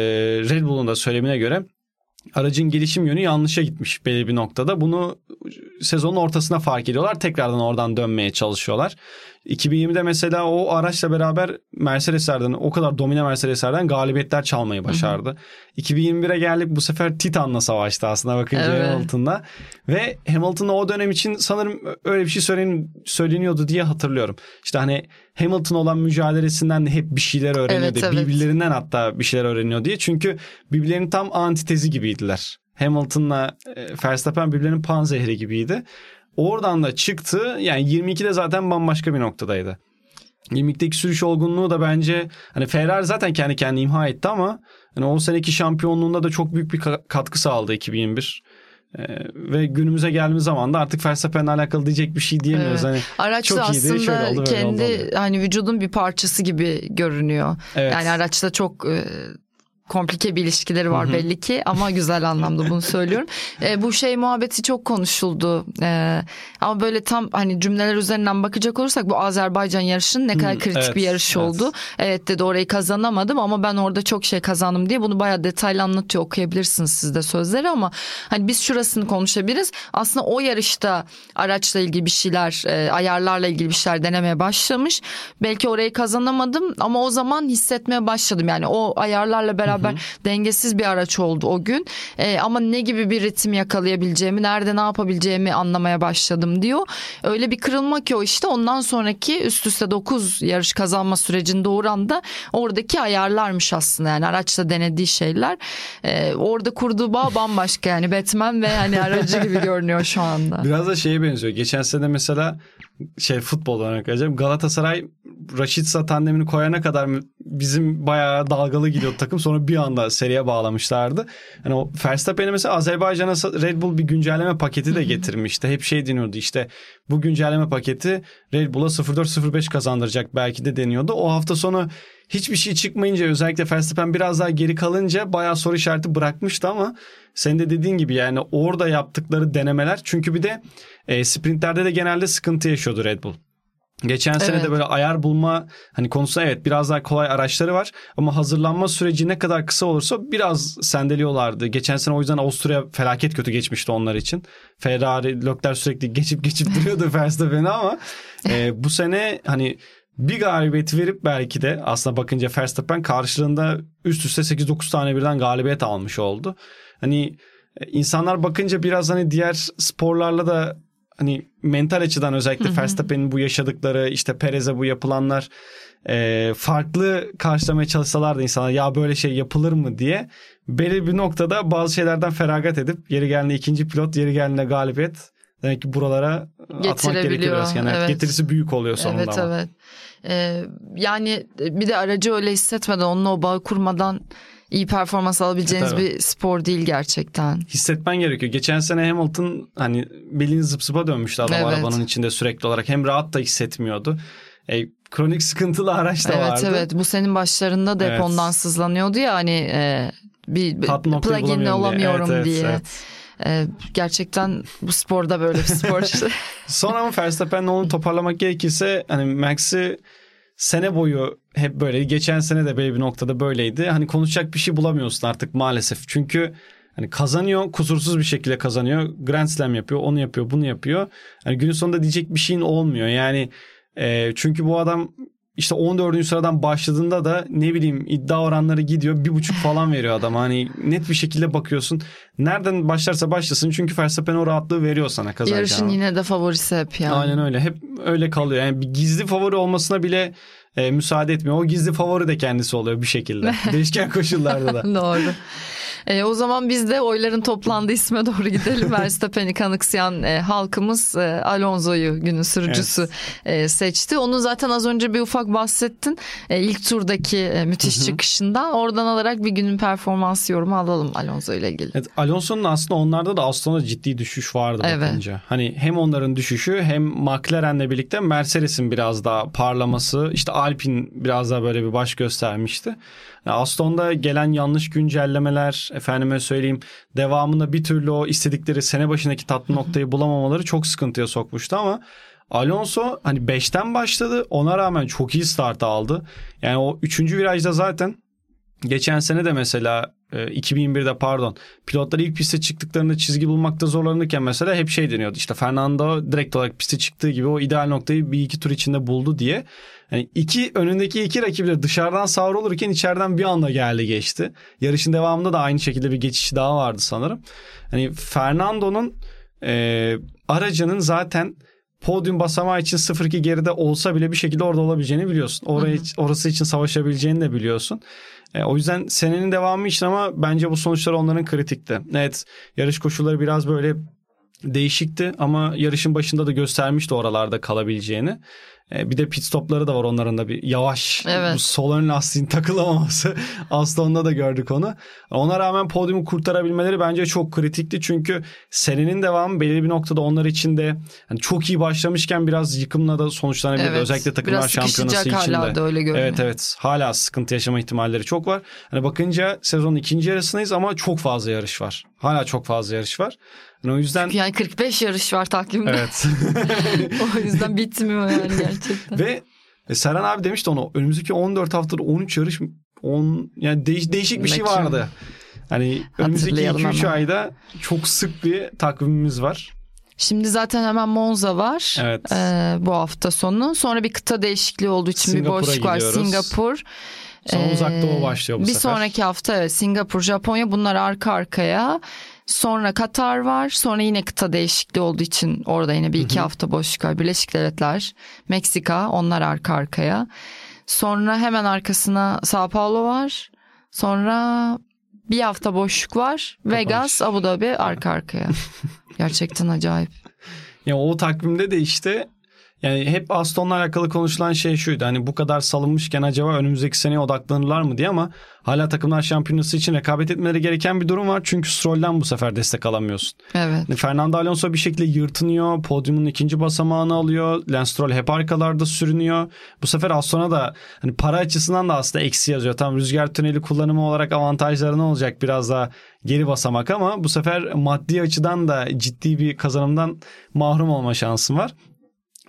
Speaker 2: Red Bull'un da söylemine göre aracın gelişim yönü yanlışa gitmiş belli bir noktada. Bunu sezonun ortasına fark ediyorlar. Tekrardan oradan dönmeye çalışıyorlar. 2020'de mesela o araçla beraber Mercedeslerden o kadar domine Mercedeslerden galibiyetler çalmayı başardı. Hı hı. 2021'e geldik bu sefer Titan'la savaştı aslında bakınca evet. Hamilton'da. Ve Hamilton'da o dönem için sanırım öyle bir şey söylen, söyleniyordu diye hatırlıyorum. İşte hani Hamilton olan mücadelesinden de hep bir şeyler öğreniyordu. Evet, evet. Birbirlerinden hatta bir şeyler öğreniyor diye. Çünkü birbirlerinin tam antitezi gibiydiler. Hamilton'la e, Verstappen birbirlerinin panzehri gibiydi. Oradan da çıktı. Yani 22'de zaten bambaşka bir noktadaydı. 22'deki sürüş olgunluğu da bence hani Ferrari zaten kendi kendini imha etti ama hani 10 seneki şampiyonluğunda da çok büyük bir katkı sağladı 2021. Ee, ve günümüze geldiğimiz zaman da artık Verstappen'le alakalı diyecek bir şey diyemiyoruz. Evet. Hani
Speaker 1: Araç çok iyiydi, aslında şöyle oldu, kendi oldu. hani vücudun bir parçası gibi görünüyor. Evet. Yani araçta çok e, komplike bir ilişkileri var belli ki ama güzel anlamda bunu söylüyorum. E, bu şey muhabbeti çok konuşuldu. E, ama böyle tam hani cümleler üzerinden bakacak olursak bu Azerbaycan yarışının ne kadar kritik
Speaker 2: evet,
Speaker 1: bir yarış
Speaker 2: evet.
Speaker 1: oldu. Evet dedi orayı kazanamadım ama ben orada çok şey kazandım diye bunu bayağı detaylı anlatıyor okuyabilirsiniz siz de sözleri ama hani biz şurasını konuşabiliriz. Aslında o yarışta araçla ilgili bir şeyler e, ayarlarla ilgili bir şeyler denemeye başlamış. Belki orayı kazanamadım ama o zaman hissetmeye başladım. Yani o ayarlarla beraber dengesiz bir araç oldu o gün. E, ama ne gibi bir ritim yakalayabileceğimi, nerede ne yapabileceğimi anlamaya başladım diyor. Öyle bir kırılma ki o işte ondan sonraki üst üste 9 yarış kazanma sürecinde doğuran da oradaki ayarlarmış aslında. Yani araçla denediği şeyler. E, orada kurduğu bağ bambaşka yani Batman ve hani aracı gibi görünüyor şu anda.
Speaker 2: Biraz da şeye benziyor. Geçen sene mesela şey futbol olarak acaba Galatasaray Raşitsa tandemini koyana kadar bizim bayağı dalgalı gidiyordu takım. Sonra bir anda seriye bağlamışlardı. Yani o Verstappen'e mesela Azerbaycan'a Red Bull bir güncelleme paketi de getirmişti. Hep şey deniyordu işte bu güncelleme paketi Red Bull'a 0-4-0-5 kazandıracak belki de deniyordu. O hafta sonu hiçbir şey çıkmayınca özellikle Verstappen biraz daha geri kalınca bayağı soru işareti bırakmıştı ama senin de dediğin gibi yani orada yaptıkları denemeler çünkü bir de e, sprintlerde de genelde sıkıntı yaşıyordu Red Bull. Geçen sene
Speaker 1: Evet.
Speaker 2: de böyle ayar bulma hani konusunda evet biraz daha kolay araçları var ama hazırlanma süreci ne kadar kısa olursa biraz sendeliyorlardı. Geçen sene o yüzden Avusturya felaket kötü geçmişti onlar için. Ferrari, Leclerc sürekli geçip geçip duruyordu Verstappen'e ama e, bu sene hani bir galibiyet verip belki de aslında bakınca Verstappen karşılığında üst üste 8-9 tane birden galibiyet almış oldu. Hani e, insanlar bakınca biraz hani diğer sporlarla da hani mental açıdan özellikle Verstappen'in bu yaşadıkları işte Perez'e bu yapılanlar e, farklı karşılamaya çalışsalar da insanlar ya böyle şey yapılır mı diye belli bir noktada bazı şeylerden feragat edip yeri geldiğinde ikinci pilot yeri geldiğinde galibiyet demek ki buralara atmak gerekiyor biraz. Yani
Speaker 1: evet.
Speaker 2: getirisi büyük oluyor sonunda
Speaker 1: Evet
Speaker 2: ama.
Speaker 1: evet. Ee, yani bir de aracı öyle hissetmeden onunla o bağı kurmadan iyi performans alabileceğiniz
Speaker 2: E, tabii.
Speaker 1: bir spor değil gerçekten.
Speaker 2: hissetmen gerekiyor. Geçen sene Hamilton hani belini zıp zıpa dönmüştü adam
Speaker 1: Evet.
Speaker 2: arabanın içinde sürekli olarak. Hem rahat da hissetmiyordu. E, kronik sıkıntılı araç da
Speaker 1: evet
Speaker 2: vardı.
Speaker 1: evet bu senin başlarında da hep
Speaker 2: Evet.
Speaker 1: ondan sızlanıyordu ya hani e, bir
Speaker 2: Tatlı
Speaker 1: plugin
Speaker 2: bulamıyorum diye.
Speaker 1: olamıyorum
Speaker 2: Evet, evet,
Speaker 1: diye.
Speaker 2: evet.
Speaker 1: E, gerçekten bu sporda böyle bir spor.
Speaker 2: Sonra ama Verstappen'le onu toparlamak gerekirse hani Max'i sene boyu hep böyle. Geçen sene de böyle bir noktada böyleydi. Hani konuşacak bir şey bulamıyorsun artık maalesef. Çünkü hani kazanıyor, kusursuz bir şekilde kazanıyor. Grand Slam yapıyor, onu yapıyor, bunu yapıyor. Hani günün sonunda diyecek bir şeyin olmuyor. Yani e, çünkü bu adam işte 14. sıradan başladığında da ne bileyim iddia oranları gidiyor. Bir buçuk falan veriyor adam. Hani net bir şekilde bakıyorsun. Nereden başlarsa başlasın. Çünkü Verstappen o rahatlığı veriyor sana kazanacağını.
Speaker 1: Yarışın yine de favorisi hep yani.
Speaker 2: Aynen öyle. Hep öyle kalıyor. Yani bir gizli favori olmasına bile e, müsaade etmiyor. O gizli favori de kendisi oluyor bir şekilde. Değişken koşullarda da.
Speaker 1: Doğru. E, o zaman biz de oyların toplandığı isme doğru gidelim. Verstappen'i kanıksayan e, halkımız e, Alonso'yu günün sürücüsü e, seçti. Onu zaten az önce bir ufak bahsettin. E, ilk turdaki e, müthiş çıkışından. Oradan alarak bir günün performans yorumu alalım Alonso ile ilgili.
Speaker 2: Evet, Alonso'nun aslında onlarda da Aston'da ciddi düşüş vardı
Speaker 1: Evet.
Speaker 2: bakınca. Hani hem onların düşüşü hem McLaren'le birlikte Mercedes'in biraz daha parlaması. işte Alpine biraz daha böyle bir baş göstermişti. Aston'da gelen yanlış güncellemeler efendime söyleyeyim devamında bir türlü o istedikleri sene başındaki tatlı noktayı bulamamaları çok sıkıntıya sokmuştu ama Alonso hani 5'ten başladı ona rağmen çok iyi start aldı. Yani o 3. virajda zaten Geçen sene de mesela e, 2021'de pardon pilotlar ilk piste çıktıklarında çizgi bulmakta zorlanırken mesela hep şey deniyordu. İşte Fernando direkt olarak piste çıktığı gibi o ideal noktayı bir iki tur içinde buldu diye. Yani iki önündeki iki rakibi de dışarıdan savrulurken içeriden bir anda geldi geçti. Yarışın devamında da aynı şekilde bir geçişi daha vardı sanırım. Hani Fernando'nun e, aracının zaten podyum basamağı için 0-2 geride olsa bile bir şekilde orada olabileceğini biliyorsun. Orayı, orası için savaşabileceğini de biliyorsun. E, o yüzden senenin devamı için ama bence bu sonuçlar onların kritikti. Evet yarış koşulları biraz böyle değişikti ama yarışın başında da göstermişti oralarda kalabileceğini. E, bir de pit stopları da var onların da bir yavaş.
Speaker 1: Evet.
Speaker 2: Bu sol ön lastiğin takılamaması. Aston'da da gördük onu. Ona rağmen podyumu kurtarabilmeleri bence çok kritikti. Çünkü senenin devamı belirli bir noktada onlar için de yani çok iyi başlamışken biraz yıkımla da sonuçlanabilir.
Speaker 1: Evet,
Speaker 2: Özellikle takımlar
Speaker 1: biraz
Speaker 2: şampiyonası
Speaker 1: hala da öyle görünüyor.
Speaker 2: Evet evet. Hala sıkıntı yaşama ihtimalleri çok var. Hani bakınca sezonun ikinci yarısındayız ama çok fazla yarış var. Hala çok fazla yarış var. Yani o yüzden
Speaker 1: Yani 45 yarış var takvimde.
Speaker 2: evet.
Speaker 1: o yüzden bitmiyor yani gerçekten.
Speaker 2: Ve Serhan abi demişti onu önümüzdeki 14 haftada 13 yarış 10 yani değiş, değişik bir şey vardı. Hani önümüzdeki
Speaker 1: Hatırlayalım
Speaker 2: 2-3
Speaker 1: hemen.
Speaker 2: ayda çok sık bir takvimimiz var.
Speaker 1: Şimdi zaten hemen Monza var
Speaker 2: Evet.
Speaker 1: e, bu hafta sonu. Sonra bir kıta değişikliği olduğu için bir boşluk var. Singapur.
Speaker 2: Sonra
Speaker 1: Ee,
Speaker 2: uzak doğu başlıyor bu
Speaker 1: bir
Speaker 2: sefer.
Speaker 1: sonraki hafta Singapur, Japonya bunlar arka arkaya. Sonra Katar var. Sonra yine kıta değişikliği olduğu için orada yine bir iki hafta boşluk var. Birleşik Devletler, Meksika onlar arka arkaya. Sonra hemen arkasına Sao Paulo var. Sonra bir hafta boşluk var. Vegas, Abu Dhabi arka arkaya. Gerçekten acayip.
Speaker 2: Ya o takvimde de işte yani hep Aston'la alakalı konuşulan şey şuydu. Hani bu kadar salınmışken acaba önümüzdeki seneye odaklanırlar mı diye ama hala takımlar şampiyonası için rekabet etmeleri gereken bir durum var. Çünkü Stroll'den bu sefer destek alamıyorsun.
Speaker 1: Evet.
Speaker 2: Hani Fernando Alonso bir şekilde yırtınıyor. Podyumun ikinci basamağını alıyor. Lance Stroll hep arkalarda sürünüyor. Bu sefer Aston'a da hani para açısından da aslında eksi yazıyor. Tam rüzgar tüneli kullanımı olarak avantajları ne olacak? Biraz daha geri basamak ama bu sefer maddi açıdan da ciddi bir kazanımdan mahrum olma şansın var.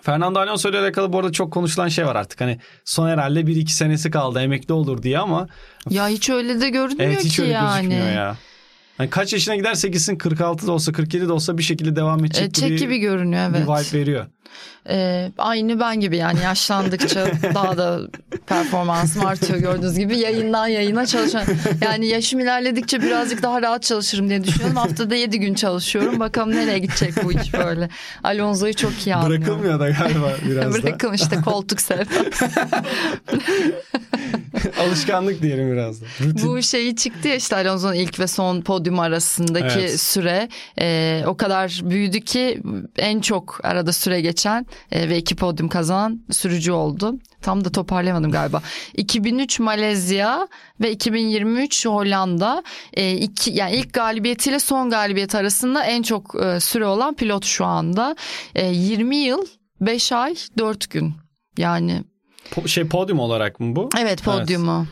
Speaker 2: Fernando Alonso ile alakalı bu arada çok konuşulan şey var artık. Hani son herhalde 1-2 senesi kaldı emekli olur diye ama
Speaker 1: Ya hiç öyle de görünmüyor
Speaker 2: evet hiç
Speaker 1: ki
Speaker 2: öyle
Speaker 1: yani.
Speaker 2: gözükmüyor ya. Hani kaç yaşına giderse gitsin 46 da olsa 47 de olsa bir şekilde devam edecek
Speaker 1: E,
Speaker 2: gibi,
Speaker 1: gibi görünüyor
Speaker 2: bir
Speaker 1: evet.
Speaker 2: vibe veriyor.
Speaker 1: Ee, aynı ben gibi yani yaşlandıkça daha da performansım artıyor gördüğünüz gibi yayından yayına çalışan yani yaşım ilerledikçe birazcık daha rahat çalışırım diye düşünüyorum haftada 7 gün çalışıyorum bakalım nereye gidecek bu iş böyle Alonso'yu çok iyi anlıyorum.
Speaker 2: Bırakılmıyor da galiba biraz da.
Speaker 1: Bırakın işte koltuk sevdası.
Speaker 2: Alışkanlık diyelim biraz da. Rutin.
Speaker 1: Bu şeyi çıktı ya işte Alonso'nun ilk ve son podyum arasındaki
Speaker 2: Evet.
Speaker 1: süre e, o kadar büyüdü ki en çok arada süre geçen e, ve iki podyum kazanan sürücü oldu. Tam da toparlayamadım galiba. 2003 Malezya ve 2023 Hollanda. E, iki, yani ilk galibiyetiyle son galibiyet arasında en çok e, süre olan pilot şu anda. E, 20 yıl 5 ay 4 gün. Yani
Speaker 2: Po- şey podyum olarak mı bu?
Speaker 1: evet podyumu.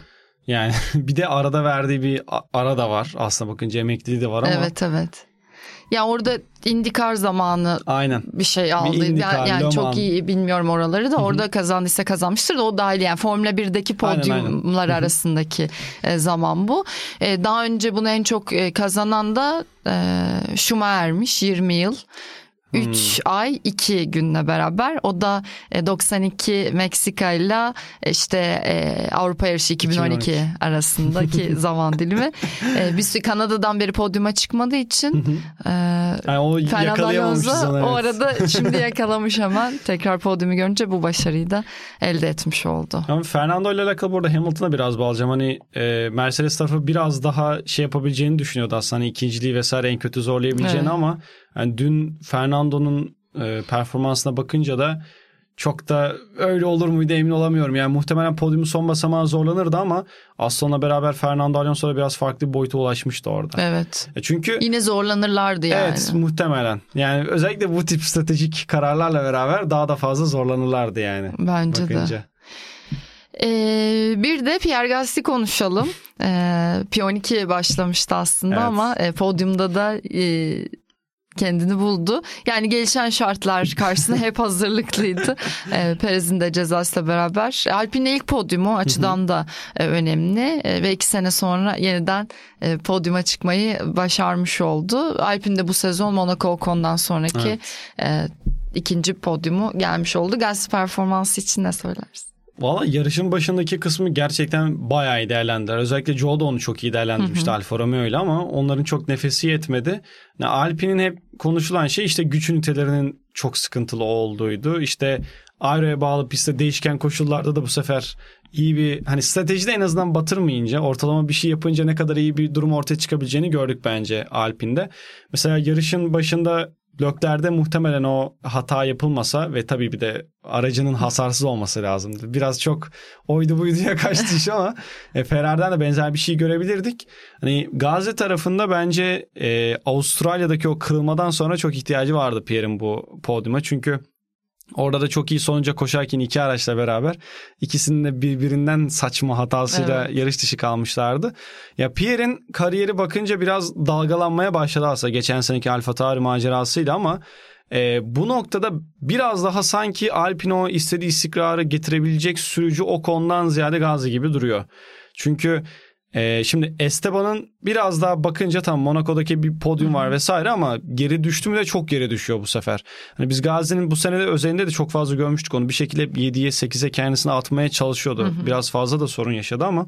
Speaker 2: Yani bir de arada verdiği bir ara da var. Aslında bakınca emekliliği de var ama.
Speaker 1: Evet evet. Ya orada indikar zamanı
Speaker 2: Aynen.
Speaker 1: bir şey aldı.
Speaker 2: IndyCar,
Speaker 1: yani yani
Speaker 2: Le
Speaker 1: çok iyi bilmiyorum oraları da orada kazandıysa kazanmıştır da o dahil yani Formula 1'deki
Speaker 2: Aynen,
Speaker 1: podyumlar arasındaki e, zaman bu. E, Daha önce bunu en çok e, kazanan da e, Schumacher'miş 20 yıl. 3 ay 2 günle beraber o da e, 92 Meksika ile işte e, Avrupa yarışı 2012
Speaker 2: 2012.
Speaker 1: arasındaki zaman dilimi. E, Bir sürü Kanada'dan beri podyuma çıkmadığı için e,
Speaker 2: Yani o
Speaker 1: Fernando Alonso.
Speaker 2: Evet.
Speaker 1: o arada şimdi yakalamış hemen. Tekrar podyumu görünce bu başarıyı da elde etmiş oldu.
Speaker 2: Ama Fernando ile alakalı burada Hamilton'a biraz bağlayacağım. Hani e, Mercedes tarafı biraz daha şey yapabileceğini düşünüyordu aslında. Hani ikinciliği vesaire en kötü zorlayabileceğini
Speaker 1: Evet.
Speaker 2: ama yani dün Fernando'nun e, performansına bakınca da çok da öyle olur muydu emin olamıyorum. Yani muhtemelen podyumun son basamağı zorlanırdı ama Aston'la beraber Fernando Alonso da biraz farklı bir boyuta ulaşmıştı orada.
Speaker 1: Evet.
Speaker 2: E çünkü
Speaker 1: Yine zorlanırlardı yani.
Speaker 2: Evet muhtemelen. Yani özellikle bu tip stratejik kararlarla beraber daha da fazla zorlanırlardı yani.
Speaker 1: Bence de.
Speaker 2: Bakınca.
Speaker 1: Ee, bir de Pierre Gasly konuşalım. Ee, P12 başlamıştı aslında
Speaker 2: Evet.
Speaker 1: ama e, podyumda da e, kendini buldu. Yani gelişen şartlar karşısında hep hazırlıklıydı. E, Perez'in de cezasıyla beraber. Alpine'in ilk podyumu açıdan da e, önemli. E, ve iki sene sonra yeniden e, podyuma çıkmayı başarmış oldu. Alpine de bu sezon Monaco Ocon'dan sonraki e, ikinci podyumu gelmiş oldu. Gasly performansı için ne söylersin?
Speaker 2: Valla yarışın başındaki kısmı gerçekten bayağı iyi değerlendiler. Özellikle Joe da onu çok iyi değerlendirmişti Alfa Romeo ile ama onların çok nefesi yetmedi. Yani Alpine'in hep konuşulan şey işte güç ünitelerinin çok sıkıntılı olduğuydu. İşte aeroya bağlı pistte değişken koşullarda da bu sefer iyi bir hani stratejide en azından batırmayınca ortalama bir şey yapınca ne kadar iyi bir durum ortaya çıkabileceğini gördük bence Alpine'de. Mesela yarışın başında Lökler'de muhtemelen o hata yapılmasa ve tabii bir de aracının hasarsız olması lazımdı. Biraz çok oydu buyduya kaçtı iş ama e, Ferrari'den de benzer bir şey görebilirdik. Hani Gazi tarafında bence e, Avustralya'daki o kırılmadan sonra çok ihtiyacı vardı Pierre'in bu podyuma. Çünkü Orada da çok iyi sonuca koşarken iki araçla beraber ikisinin de birbirinden saçma hatasıyla evet. yarış dışı kalmışlardı. Ya Pierre'in kariyeri bakınca biraz dalgalanmaya başladı aslında geçen seneki Alfa Tauri macerasıyla ama e, bu noktada biraz daha sanki Alpine o istediği istikrarı getirebilecek sürücü o konudan ziyade Gazi gibi duruyor. Çünkü ee, şimdi Esteban'ın biraz daha bakınca tam Monaco'daki bir podyum var vesaire ama geri düştü mü de çok geri düşüyor bu sefer. Hani biz Gazi'nin bu senede özelinde de çok fazla görmüştük onu. Bir şekilde 7'ye 8'e kendisini atmaya çalışıyordu. Hı hı. Biraz fazla da sorun yaşadı ama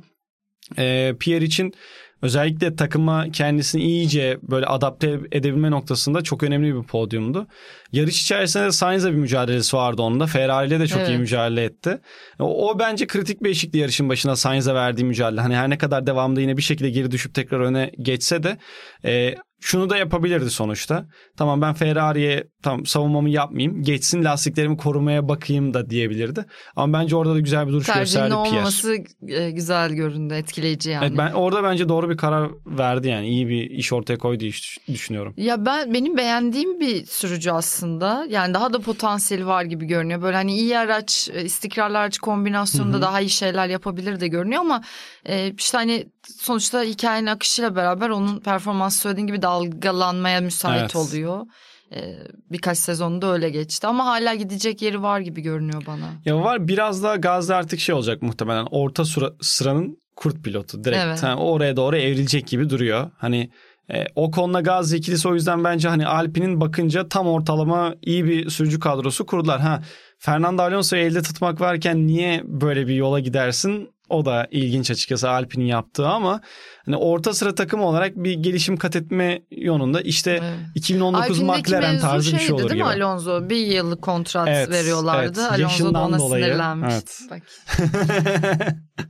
Speaker 2: e, Pierre için özellikle takıma kendisini iyice böyle adapte edebilme noktasında çok önemli bir podyumdu. Yarış içerisinde de Sainz'la bir mücadelesi vardı onda. Ferrari ile de çok evet. iyi mücadele etti. O, o bence kritik bir eşikti yarışın başına Sainz'a verdiği mücadele. Hani her ne kadar devamda yine bir şekilde geri düşüp tekrar öne geçse de e, şunu da yapabilirdi sonuçta. Tamam ben Ferrari'ye tam savunmamı yapmayayım. Geçsin lastiklerimi korumaya bakayım da diyebilirdi. Ama bence orada da güzel bir duruş
Speaker 1: Tercihinin
Speaker 2: gösterdi Pierre.
Speaker 1: olmaması e, güzel göründü, etkileyici yani. Evet,
Speaker 2: ben orada bence doğru bir karar verdi yani. iyi bir iş ortaya koydu iş düşünüyorum.
Speaker 1: Ya ben benim beğendiğim bir sürücü aslında. Yani daha da potansiyeli var gibi görünüyor. Böyle hani iyi araç, e, istikrarlı araç kombinasyonunda Hı-hı. daha iyi şeyler yapabilir de görünüyor ama e, işte hani sonuçta hikayenin akışıyla beraber onun performansı söylediğin gibi dalgalanmaya müsait evet. oluyor. Ee, birkaç sezonda öyle geçti ama hala gidecek yeri var gibi görünüyor bana.
Speaker 2: Ya var biraz daha Gazze artık şey olacak muhtemelen orta sıra, sıranın kurt pilotu direkt evet. yani oraya doğru evrilecek gibi duruyor. Hani e, o konuda Gazze ikilisi o yüzden bence hani Alpine'in bakınca tam ortalama iyi bir sürücü kadrosu kurdular. Ha Fernando Alonso'yu elde tutmak varken niye böyle bir yola gidersin? O da ilginç açıkçası Alpine'in yaptığı ama hani orta sıra takım olarak bir gelişim kat etme yolunda işte evet. 2019
Speaker 1: Alpine'deki
Speaker 2: McLaren tarzı
Speaker 1: şeydi,
Speaker 2: bir şey olur
Speaker 1: değil
Speaker 2: gibi.
Speaker 1: mi Alonso? Bir yıllık kontrat evet, veriyorlardı. Evet. Alonso da ona dolayı, sinirlenmiş. Evet. Bak.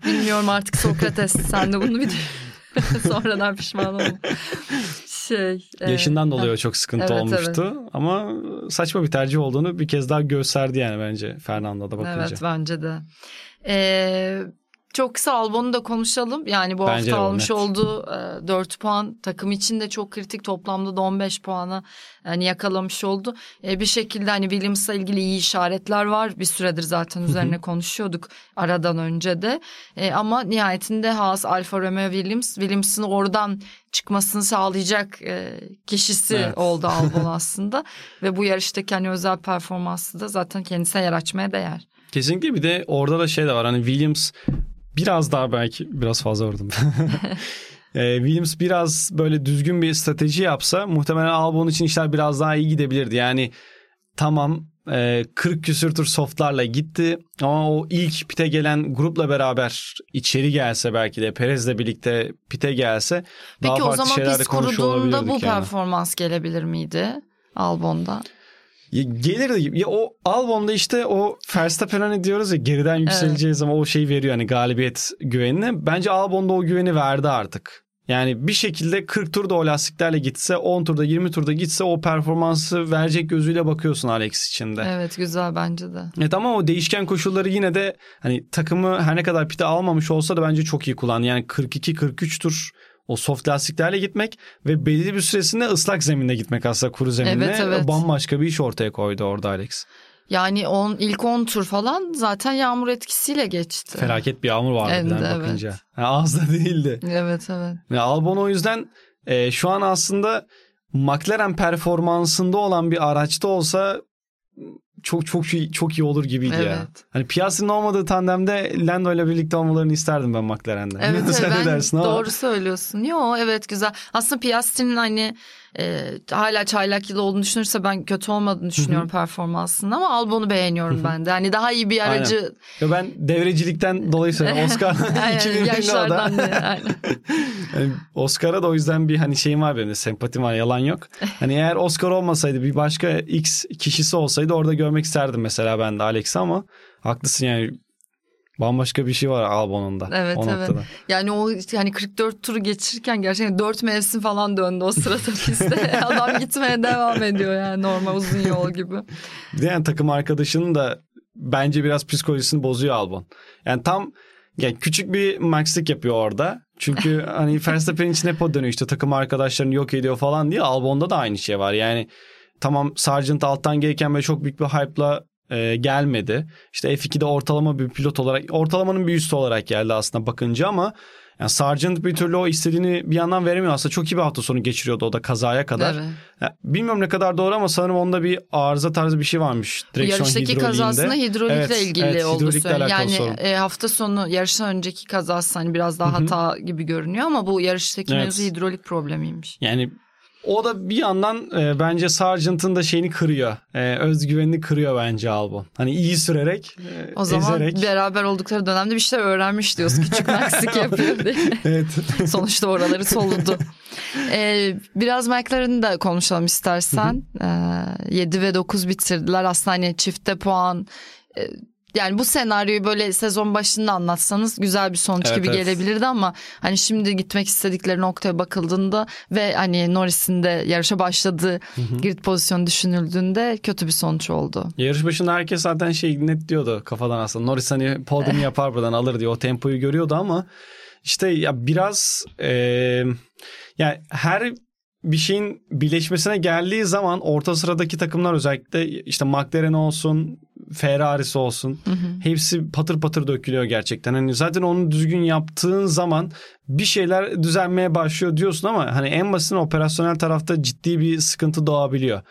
Speaker 1: Bilmiyorum artık Sokrates sen de bunu bir Sonradan pişman oldum. Şey,
Speaker 2: Yaşından evet. dolayı çok sıkıntı evet, olmuştu. Evet. Ama saçma bir tercih olduğunu bir kez daha gösterdi yani bence Fernando'da bakınca. Evet
Speaker 1: bence de. Ee, çok kısa Albon'u da konuşalım. Yani bu Bence hafta almış net. olduğu e, 4 puan takım için de çok kritik. Toplamda da 15 puanı yani yakalamış oldu. E, bir şekilde hani Williams'la ilgili iyi işaretler var. Bir süredir zaten üzerine konuşuyorduk aradan önce de. E, ama nihayetinde Haas, Alfa Romeo, Williams. Williams'ın oradan çıkmasını sağlayacak e, kişisi evet. oldu Albon aslında. Ve bu yarıştaki hani özel performansı da zaten kendisine yer açmaya değer.
Speaker 2: Kesinlikle bir de orada da şey de var hani Williams biraz daha belki biraz fazla vurdum. e, Williams biraz böyle düzgün bir strateji yapsa muhtemelen Albon için işler biraz daha iyi gidebilirdi. Yani tamam e, 40 küsür tur softlarla gitti ama o ilk pite gelen grupla beraber içeri gelse belki de Perez'le birlikte pite gelse Peki, daha farklı şeyler de konuşuyor olabilirdik. Peki o zaman
Speaker 1: pis bu yani. performans gelebilir miydi Albon'da?
Speaker 2: Ya gelirdi. Ya o Albon'da işte o Verstappen hani diyoruz ya geriden yükseleceğiz evet. ama o şeyi veriyor hani galibiyet güvenini. Bence Albon'da o güveni verdi artık. Yani bir şekilde 40 turda o lastiklerle gitse 10 turda 20 turda gitse o performansı verecek gözüyle bakıyorsun Alex içinde.
Speaker 1: Evet güzel bence de.
Speaker 2: Evet ama o değişken koşulları yine de hani takımı her ne kadar pite almamış olsa da bence çok iyi kullandı. Yani 42-43 tur o soft lastiklerle gitmek ve belirli bir süresinde ıslak zeminde gitmek aslında kuru zeminde evet, evet. bambaşka bir iş ortaya koydu orada Alex.
Speaker 1: Yani on, ilk 10 tur falan zaten yağmur etkisiyle geçti.
Speaker 2: Felaket bir yağmur vardı evet, evet. bakınca. Yani az da değildi.
Speaker 1: Evet evet.
Speaker 2: Yani Albon o yüzden e, şu an aslında McLaren performansında olan bir araçta olsa çok çok iyi, çok iyi olur gibiydi evet. ya. Hani Piastri'nin olmadığı tandemde Lando ile birlikte olmalarını isterdim ben McLaren'de.
Speaker 1: Evet, Sen ben dersin ama. doğru söylüyorsun. Yo evet güzel. Aslında Piastri'nin hani e, hala çaylak yılı olduğunu düşünürse ben kötü olmadığını düşünüyorum performansını ama Albon'u beğeniyorum ben de. Hani daha iyi bir aracı. Aynen.
Speaker 2: Ya ben devrecilikten dolayı söylüyorum. Oscar 2000'de o da. yani Oscar'a da o yüzden bir hani şeyim var benim de sempatim var yalan yok. Hani eğer Oscar olmasaydı bir başka X kişisi olsaydı orada görmek isterdim mesela ben de Alex'i ama haklısın yani Bambaşka bir şey var Albon'un da.
Speaker 1: Evet
Speaker 2: o
Speaker 1: evet.
Speaker 2: Noktada.
Speaker 1: Yani o yani 44 turu geçirirken gerçekten 4 mevsim falan döndü o sırada pistte. Adam gitmeye devam ediyor yani normal uzun yol gibi.
Speaker 2: Diğer takım arkadaşının da bence biraz psikolojisini bozuyor Albon. Yani tam yani küçük bir maxlik yapıyor orada. Çünkü hani Verstappen için hep o dönüyor işte takım arkadaşlarını yok ediyor falan diye. Albon'da da aynı şey var. Yani tamam Sargent alttan gelirken böyle çok büyük bir hype'la e, gelmedi. İşte F2'de ortalama bir pilot olarak ortalamanın bir üstü olarak geldi aslında bakınca ama yani Sargent bir türlü o istediğini bir yandan veremiyor. Aslında çok iyi bir hafta sonu geçiriyordu o da kazaya kadar.
Speaker 1: Evet.
Speaker 2: Ya, bilmiyorum ne kadar doğru ama sanırım onda bir arıza tarzı bir şey varmış.
Speaker 1: Yarıştaki kazasında hidrolikle
Speaker 2: Evet,
Speaker 1: ilgili
Speaker 2: evet,
Speaker 1: oldu.
Speaker 2: hidrolikle
Speaker 1: Yani
Speaker 2: sorun.
Speaker 1: e, hafta sonu yarıştan önceki kazası hani biraz daha hata gibi görünüyor ama bu yarıştaki
Speaker 2: Evet.
Speaker 1: mevzu hidrolik problemiymiş.
Speaker 2: Yani o da bir yandan e, bence Sargent'ın da şeyini kırıyor. E, özgüvenini kırıyor bence Albon. Hani iyi sürerek, e,
Speaker 1: O zaman
Speaker 2: ezerek.
Speaker 1: beraber oldukları dönemde bir şeyler öğrenmiş diyoruz. Küçük Meksik yapıyor diye.
Speaker 2: evet.
Speaker 1: Sonuçta oraları soludu. Ee, biraz McLaren'ı da konuşalım istersen. Ee, 7 ve 9 bitirdiler. Aslında hani çifte puan. e, yani bu senaryoyu böyle sezon başında anlatsanız güzel bir sonuç
Speaker 2: Evet,
Speaker 1: gibi
Speaker 2: evet.
Speaker 1: gelebilirdi ama hani şimdi gitmek istedikleri noktaya bakıldığında ve hani Norris'in de yarışa başladığı grid pozisyonu düşünüldüğünde kötü bir sonuç oldu.
Speaker 2: Yarış başında herkes zaten şey net diyordu kafadan aslında. Norris hani podium yapar buradan alır diye o tempoyu görüyordu ama işte ya biraz e, yani her bir şeyin birleşmesine geldiği zaman orta sıradaki takımlar özellikle işte McLaren olsun, Ferrari'si olsun hepsi patır patır dökülüyor gerçekten. Hani zaten onu düzgün yaptığın zaman bir şeyler düzelmeye başlıyor diyorsun ama hani en basit operasyonel tarafta ciddi bir sıkıntı doğabiliyor.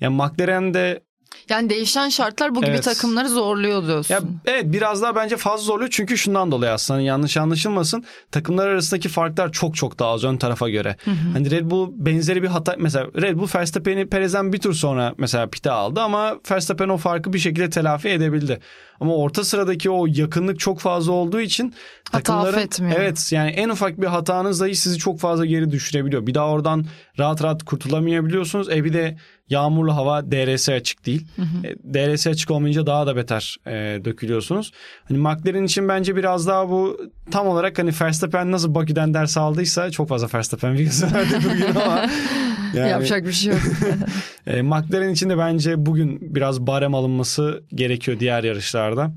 Speaker 2: Yani McLaren de
Speaker 1: Yani değişen şartlar bu gibi
Speaker 2: Evet.
Speaker 1: takımları zorluyor diyorsun.
Speaker 2: ya evet biraz daha bence fazla zorluyor çünkü şundan dolayı aslında hani yanlış anlaşılmasın. Takımlar arasındaki farklar çok çok daha az ön tarafa göre. Hani Red Bull benzeri bir hata mesela Red Bull Verstappen'i Perez'den bir tur sonra mesela pite aldı ama Verstappen o farkı bir şekilde telafi edebildi. Ama orta sıradaki o yakınlık çok fazla olduğu için
Speaker 1: Hata affetmiyor.
Speaker 2: evet yani en ufak bir hatanız dahi sizi çok fazla geri düşürebiliyor. Bir daha oradan rahat rahat kurtulamayabiliyorsunuz. E bir de yağmurlu hava DRS açık değil. E, DRS açık olmayınca daha da beter e, dökülüyorsunuz. Hani McLaren için bence biraz daha bu tam olarak hani Verstappen nasıl Bakü'den ders aldıysa çok fazla Verstappen videosu verdi bugün ama yani,
Speaker 1: Yapacak bir şey yok.
Speaker 2: e, McLaren için de bence bugün biraz barem alınması gerekiyor diğer yarışlarda.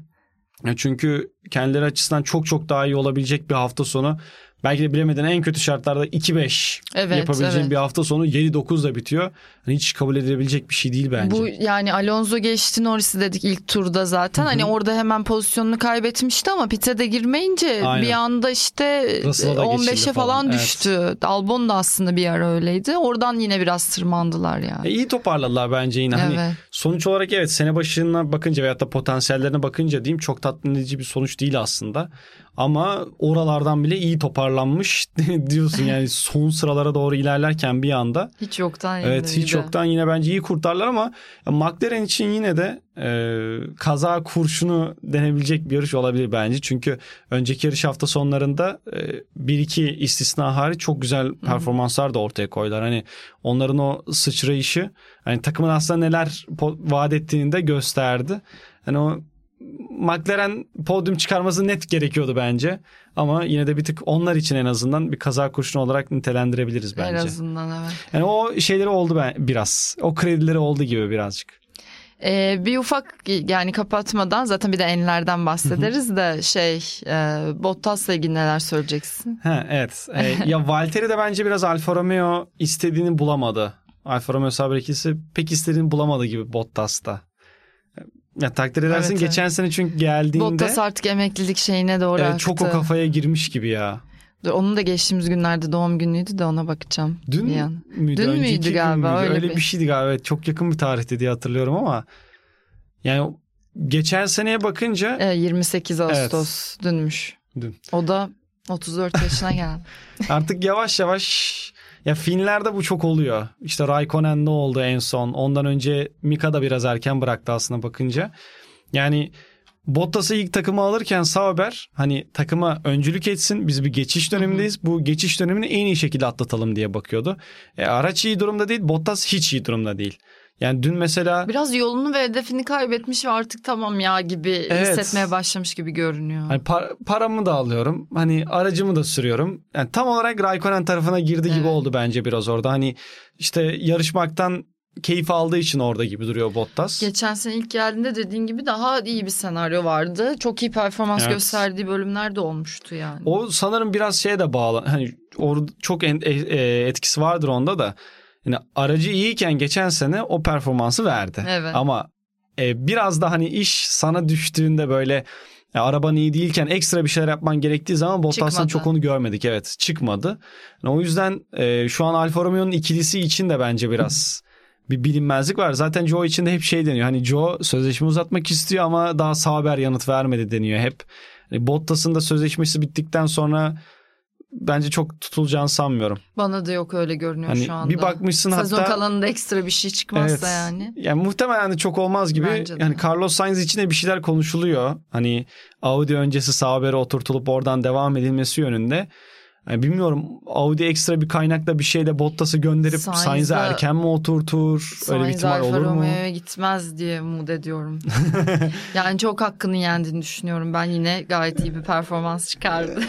Speaker 2: Ya Çünkü kendileri açısından çok çok daha iyi olabilecek bir hafta sonu. Belki de bilemeden en kötü şartlarda 2-5
Speaker 1: Evet,
Speaker 2: yapabileceğin
Speaker 1: evet.
Speaker 2: bir hafta sonu 7-9 da bitiyor. Hani hiç kabul edilebilecek bir şey değil bence.
Speaker 1: Bu yani Alonso geçti Norris'i dedik ilk turda zaten. Hani orada hemen pozisyonunu kaybetmişti ama pite de girmeyince
Speaker 2: Aynen.
Speaker 1: bir anda işte
Speaker 2: Russell'a da
Speaker 1: 15'e
Speaker 2: geçildi
Speaker 1: falan,
Speaker 2: falan, evet.
Speaker 1: düştü. Albon da aslında bir ara öyleydi. Oradan yine biraz tırmandılar yani.
Speaker 2: E, iyi toparladılar bence yine. Hani
Speaker 1: Evet.
Speaker 2: Sonuç olarak evet sene başına bakınca veyahut da potansiyellerine bakınca diyeyim çok tatmin edici bir sonuç değil aslında. Ama oralardan bile iyi toparlanmış diyorsun yani son sıralara doğru ilerlerken bir anda.
Speaker 1: Hiç yoktan yine
Speaker 2: Evet hiç yoktan yine bence iyi kurtarlar ama McLaren için yine de e, kaza kurşunu denebilecek bir yarış olabilir bence. Çünkü önceki yarış hafta sonlarında e, bir iki istisna hariç çok güzel performanslar da ortaya koydular. Hani onların o sıçrayışı hani takımın aslında neler vaat ettiğini de gösterdi. Hani o McLaren podyum çıkarması net gerekiyordu bence. Ama yine de bir tık onlar için en azından bir kaza kurşunu olarak nitelendirebiliriz bence.
Speaker 1: En azından evet.
Speaker 2: Yani o şeyleri oldu ben biraz. O kredileri oldu gibi birazcık.
Speaker 1: Ee, bir ufak yani kapatmadan zaten bir de enlerden bahsederiz de şey e, Bottas'la ilgili neler söyleyeceksin?
Speaker 2: Ha evet. Ee, ya Valtteri de bence biraz Alfa Romeo istediğini bulamadı. Alfa Romeo Sauber ikisi pek istediğini bulamadı gibi Bottas'ta. Ya takdir edersin
Speaker 1: Evet,
Speaker 2: geçen sene çünkü geldiğinde
Speaker 1: Bottas artık emeklilik şeyine doğru
Speaker 2: evet,
Speaker 1: aktı.
Speaker 2: çok o kafaya girmiş gibi ya.
Speaker 1: Dur, Onun da geçtiğimiz günlerde doğum günüydü de ona bakacağım.
Speaker 2: Dün
Speaker 1: bir an.
Speaker 2: müydü?
Speaker 1: Dün müydü galiba,
Speaker 2: müydü?
Speaker 1: öyle
Speaker 2: Öyle
Speaker 1: bir-
Speaker 2: bir şeydi galiba. Evet, çok yakın bir tarihte diye hatırlıyorum ama yani geçen seneye bakınca
Speaker 1: E, 28 Ağustos dünmüş.
Speaker 2: Dün.
Speaker 1: O da 34 yaşına geldi.
Speaker 2: Artık yavaş yavaş ya Finlerde bu çok oluyor. İşte Raikkonen ne oldu en son? Ondan önce Mika da biraz erken bıraktı aslında bakınca. Yani Bottas'ı ilk takıma alırken Sauber hani takıma öncülük etsin biz bir geçiş dönemindeyiz. Bu geçiş dönemini en iyi şekilde atlatalım diye bakıyordu. E, araç iyi durumda değil Bottas hiç iyi durumda değil. Yani dün mesela
Speaker 1: Biraz yolunu ve hedefini kaybetmiş ve artık tamam ya gibi
Speaker 2: Evet.
Speaker 1: hissetmeye başlamış gibi görünüyor.
Speaker 2: hani par- paramı da alıyorum. Hani aracımı da sürüyorum. Yani tam olarak Raikkonen tarafına girdi gibi
Speaker 1: Evet.
Speaker 2: oldu bence biraz orada. Hani işte yarışmaktan keyif aldığı için orada gibi duruyor Bottas.
Speaker 1: Geçen sene ilk geldiğinde dediğin gibi daha iyi bir senaryo vardı. Çok iyi performans
Speaker 2: Evet.
Speaker 1: gösterdiği bölümler de olmuştu yani.
Speaker 2: O sanırım biraz şeye de bağlı. Hani orada çok e- e- etkisi vardır onda da. Yani aracı iyiyken geçen sene o performansı verdi.
Speaker 1: Evet.
Speaker 2: Ama e, biraz da hani iş sana düştüğünde böyle e, araban iyi değilken ekstra bir şeyler yapman gerektiği zaman Bottas'tan çok onu görmedik. Evet çıkmadı. Yani o yüzden e, şu an Alfa Romeo'nun ikilisi için de bence biraz bir bilinmezlik var. Zaten Joe için de hep şey deniyor. Hani Joe sözleşme uzatmak istiyor ama daha Sauber yanıt vermedi deniyor hep. Hani Bottas'ın da sözleşmesi bittikten sonra bence çok tutulacağını sanmıyorum.
Speaker 1: Bana da yok öyle görünüyor
Speaker 2: Hani
Speaker 1: şu anda.
Speaker 2: bir bakmışsın
Speaker 1: Sezon
Speaker 2: hatta
Speaker 1: kalanında ekstra bir şey çıkmazsa yani.
Speaker 2: Yani muhtemelen de çok olmaz gibi.
Speaker 1: Bence de.
Speaker 2: Yani Carlos Sainz için de bir şeyler konuşuluyor. Hani Audi öncesi Sauber'e oturtulup oradan devam edilmesi yönünde. Yani bilmiyorum Audi ekstra bir kaynakla bir şeyle Bottas'ı gönderip Sainz'e erken mi oturtur? Öyle bir
Speaker 1: Sainz
Speaker 2: ihtimal
Speaker 1: Alfa
Speaker 2: olur mu?
Speaker 1: Gitmez diye umut ediyorum. yani çok hakkını yendiğini düşünüyorum. Ben yine gayet iyi bir performans çıkardı.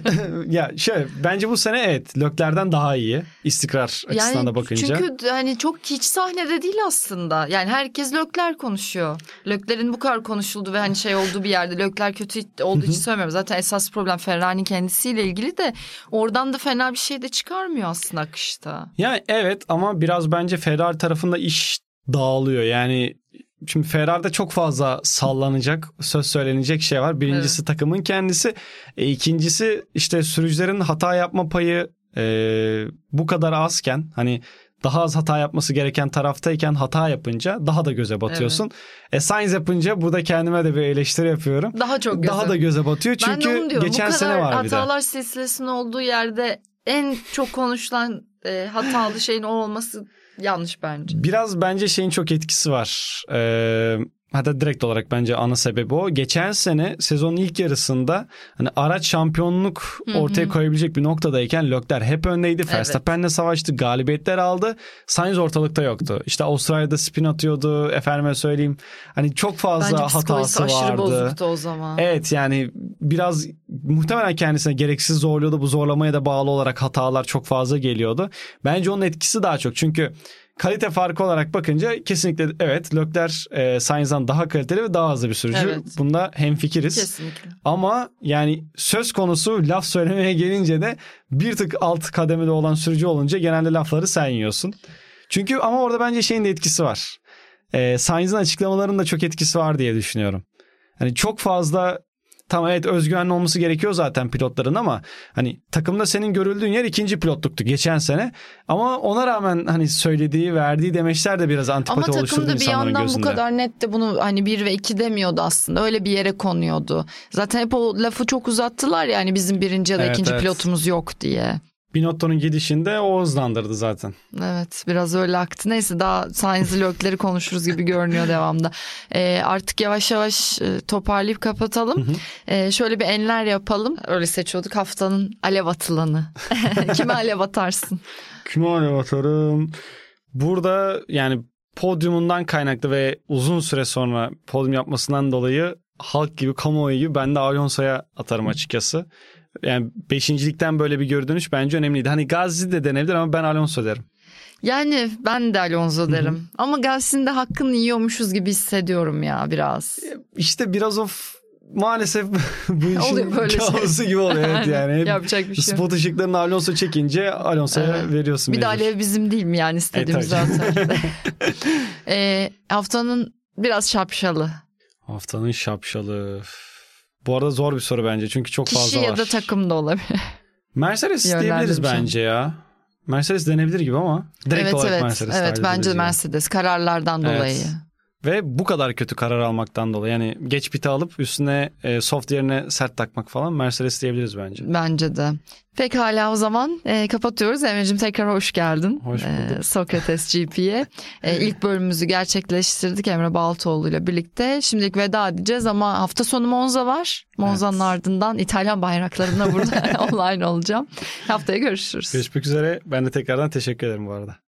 Speaker 2: ya şöyle bence bu sene evet Lökler'den daha iyi istikrar açısından da bakınca.
Speaker 1: Çünkü hani çok hiç sahnede değil aslında. Yani herkes Lökler konuşuyor. Lökler'in bu kadar konuşulduğu ve hani şey olduğu bir yerde Lökler kötü olduğu için söylemiyorum. Zaten esas problem Ferrari'nin kendisiyle ilgili de oradan da fena bir şey de çıkarmıyor aslında akışta.
Speaker 2: Yani evet ama biraz bence Ferrari tarafında iş dağılıyor. Yani şimdi Ferrari'de çok fazla sallanacak, söz söylenecek şey var. Birincisi takımın kendisi. E, ikincisi işte sürücülerin hata yapma payı e, bu kadar azken hani daha az hata yapması gereken taraftayken hata yapınca daha da göze batıyorsun. E Sainz yapınca burada kendime de bir eleştiri yapıyorum.
Speaker 1: Daha çok göze.
Speaker 2: Daha da göze batıyor
Speaker 1: ben de
Speaker 2: çünkü
Speaker 1: diyorum.
Speaker 2: geçen
Speaker 1: bu kadar
Speaker 2: sene var bir de.
Speaker 1: hatalar silsilesinin olduğu yerde en çok konuşulan e, hatalı şeyin o olması yanlış bence.
Speaker 2: Biraz bence şeyin çok etkisi var. Ee, hatta direkt olarak bence ana sebebi o. Geçen sene sezonun ilk yarısında hani araç şampiyonluk ortaya koyabilecek bir noktadayken Lökler hep öndeydi.
Speaker 1: Evet.
Speaker 2: Verstappen'le savaştı. Galibiyetler aldı. Sainz ortalıkta yoktu. İşte Avustralya'da spin atıyordu. Efendime söyleyeyim. Hani çok fazla
Speaker 1: Bence
Speaker 2: hatası
Speaker 1: aşırı
Speaker 2: vardı.
Speaker 1: bozuktu o zaman.
Speaker 2: Evet yani biraz muhtemelen kendisine gereksiz zorluyordu. Bu zorlamaya da bağlı olarak hatalar çok fazla geliyordu. Bence onun etkisi daha çok. Çünkü kalite farkı olarak bakınca kesinlikle evet Lökler e, Sainz'dan daha kaliteli ve daha hızlı bir sürücü.
Speaker 1: Evet.
Speaker 2: Bunda hemfikiriz.
Speaker 1: Kesinlikle.
Speaker 2: Ama yani söz konusu laf söylemeye gelince de bir tık alt kademede olan sürücü olunca genelde lafları sen yiyorsun. Çünkü ama orada bence şeyin de etkisi var. Ee, Sainz'in açıklamalarının da çok etkisi var diye düşünüyorum. Hani çok fazla tamam evet özgüvenli olması gerekiyor zaten pilotların ama hani takımda senin görüldüğün yer ikinci pilotluktu geçen sene. Ama ona rağmen hani söylediği, verdiği demeçler de biraz
Speaker 1: Ama
Speaker 2: antipati
Speaker 1: takım
Speaker 2: oluşturdu
Speaker 1: da bir
Speaker 2: insanların
Speaker 1: yandan
Speaker 2: gözünde.
Speaker 1: bu kadar net de bunu hani bir ve iki demiyordu aslında. Öyle bir yere konuyordu. Zaten hep o lafı çok uzattılar yani bizim birinci ya da
Speaker 2: Evet,
Speaker 1: ikinci
Speaker 2: evet.
Speaker 1: pilotumuz yok diye.
Speaker 2: Binotto'nun gidişinde o hızlandırdı zaten.
Speaker 1: Evet biraz öyle aktı. Neyse daha Sainz'li lökleri konuşuruz gibi görünüyor devamda. Ee, artık yavaş yavaş e, toparlayıp kapatalım. Ee, şöyle bir enler yapalım. Öyle seçiyorduk haftanın alev atılanı. Kime alev atarsın?
Speaker 2: Kime alev atarım? Burada yani podyumundan kaynaklı ve uzun süre sonra podyum yapmasından dolayı halk gibi kamuoyu gibi ben de Alonso'ya atarım açıkçası. Yani beşincilikten böyle bir geri dönüş bence önemliydi. Hani Gazi de denebilir ama ben Alonso derim.
Speaker 1: Yani ben de Alonso derim. Ama Gelsin de hakkını yiyormuşuz gibi hissediyorum ya biraz.
Speaker 2: İşte biraz of maalesef bu işin
Speaker 1: Oluyor böyle
Speaker 2: kaosu gibi oluyor. Evet yani. Hep
Speaker 1: Yapacak bir şey.
Speaker 2: Spot ışıklarını Alonso çekince Alonso'ya
Speaker 1: Evet.
Speaker 2: veriyorsun.
Speaker 1: Bir de
Speaker 2: mecbur.
Speaker 1: alev bizim değil mi yani istediğimiz
Speaker 2: E, tabii.
Speaker 1: zaten. Ee, haftanın biraz şapşalı.
Speaker 2: Haftanın şapşalı. Bu arada zor bir soru bence çünkü çok
Speaker 1: Kişi
Speaker 2: fazla
Speaker 1: ya
Speaker 2: var.
Speaker 1: da takım da olabilir.
Speaker 2: Mercedes diyebiliriz bence ya. Mercedes denebilir gibi ama direkt
Speaker 1: evet
Speaker 2: olarak
Speaker 1: evet.
Speaker 2: Mercedes
Speaker 1: Evet bence. Mercedes kararlardan
Speaker 2: Evet.
Speaker 1: dolayı.
Speaker 2: Ve bu kadar kötü karar almaktan dolayı yani geç piti alıp üstüne e, soft yerine sert takmak falan Mercedes diyebiliriz bence.
Speaker 1: Bence de. Pekala o zaman e, kapatıyoruz. Emre'cim tekrar hoş geldin.
Speaker 2: Hoş bulduk.
Speaker 1: E, Sokrates GP'ye. E, ilk bölümümüzü gerçekleştirdik Emre Baltoğlu ile birlikte. Şimdilik veda edeceğiz ama hafta sonu Monza var. Monza'nın
Speaker 2: Evet.
Speaker 1: ardından İtalyan bayraklarına burada online olacağım. Haftaya görüşürüz.
Speaker 2: Görüşmek üzere. Ben de tekrardan teşekkür ederim bu arada.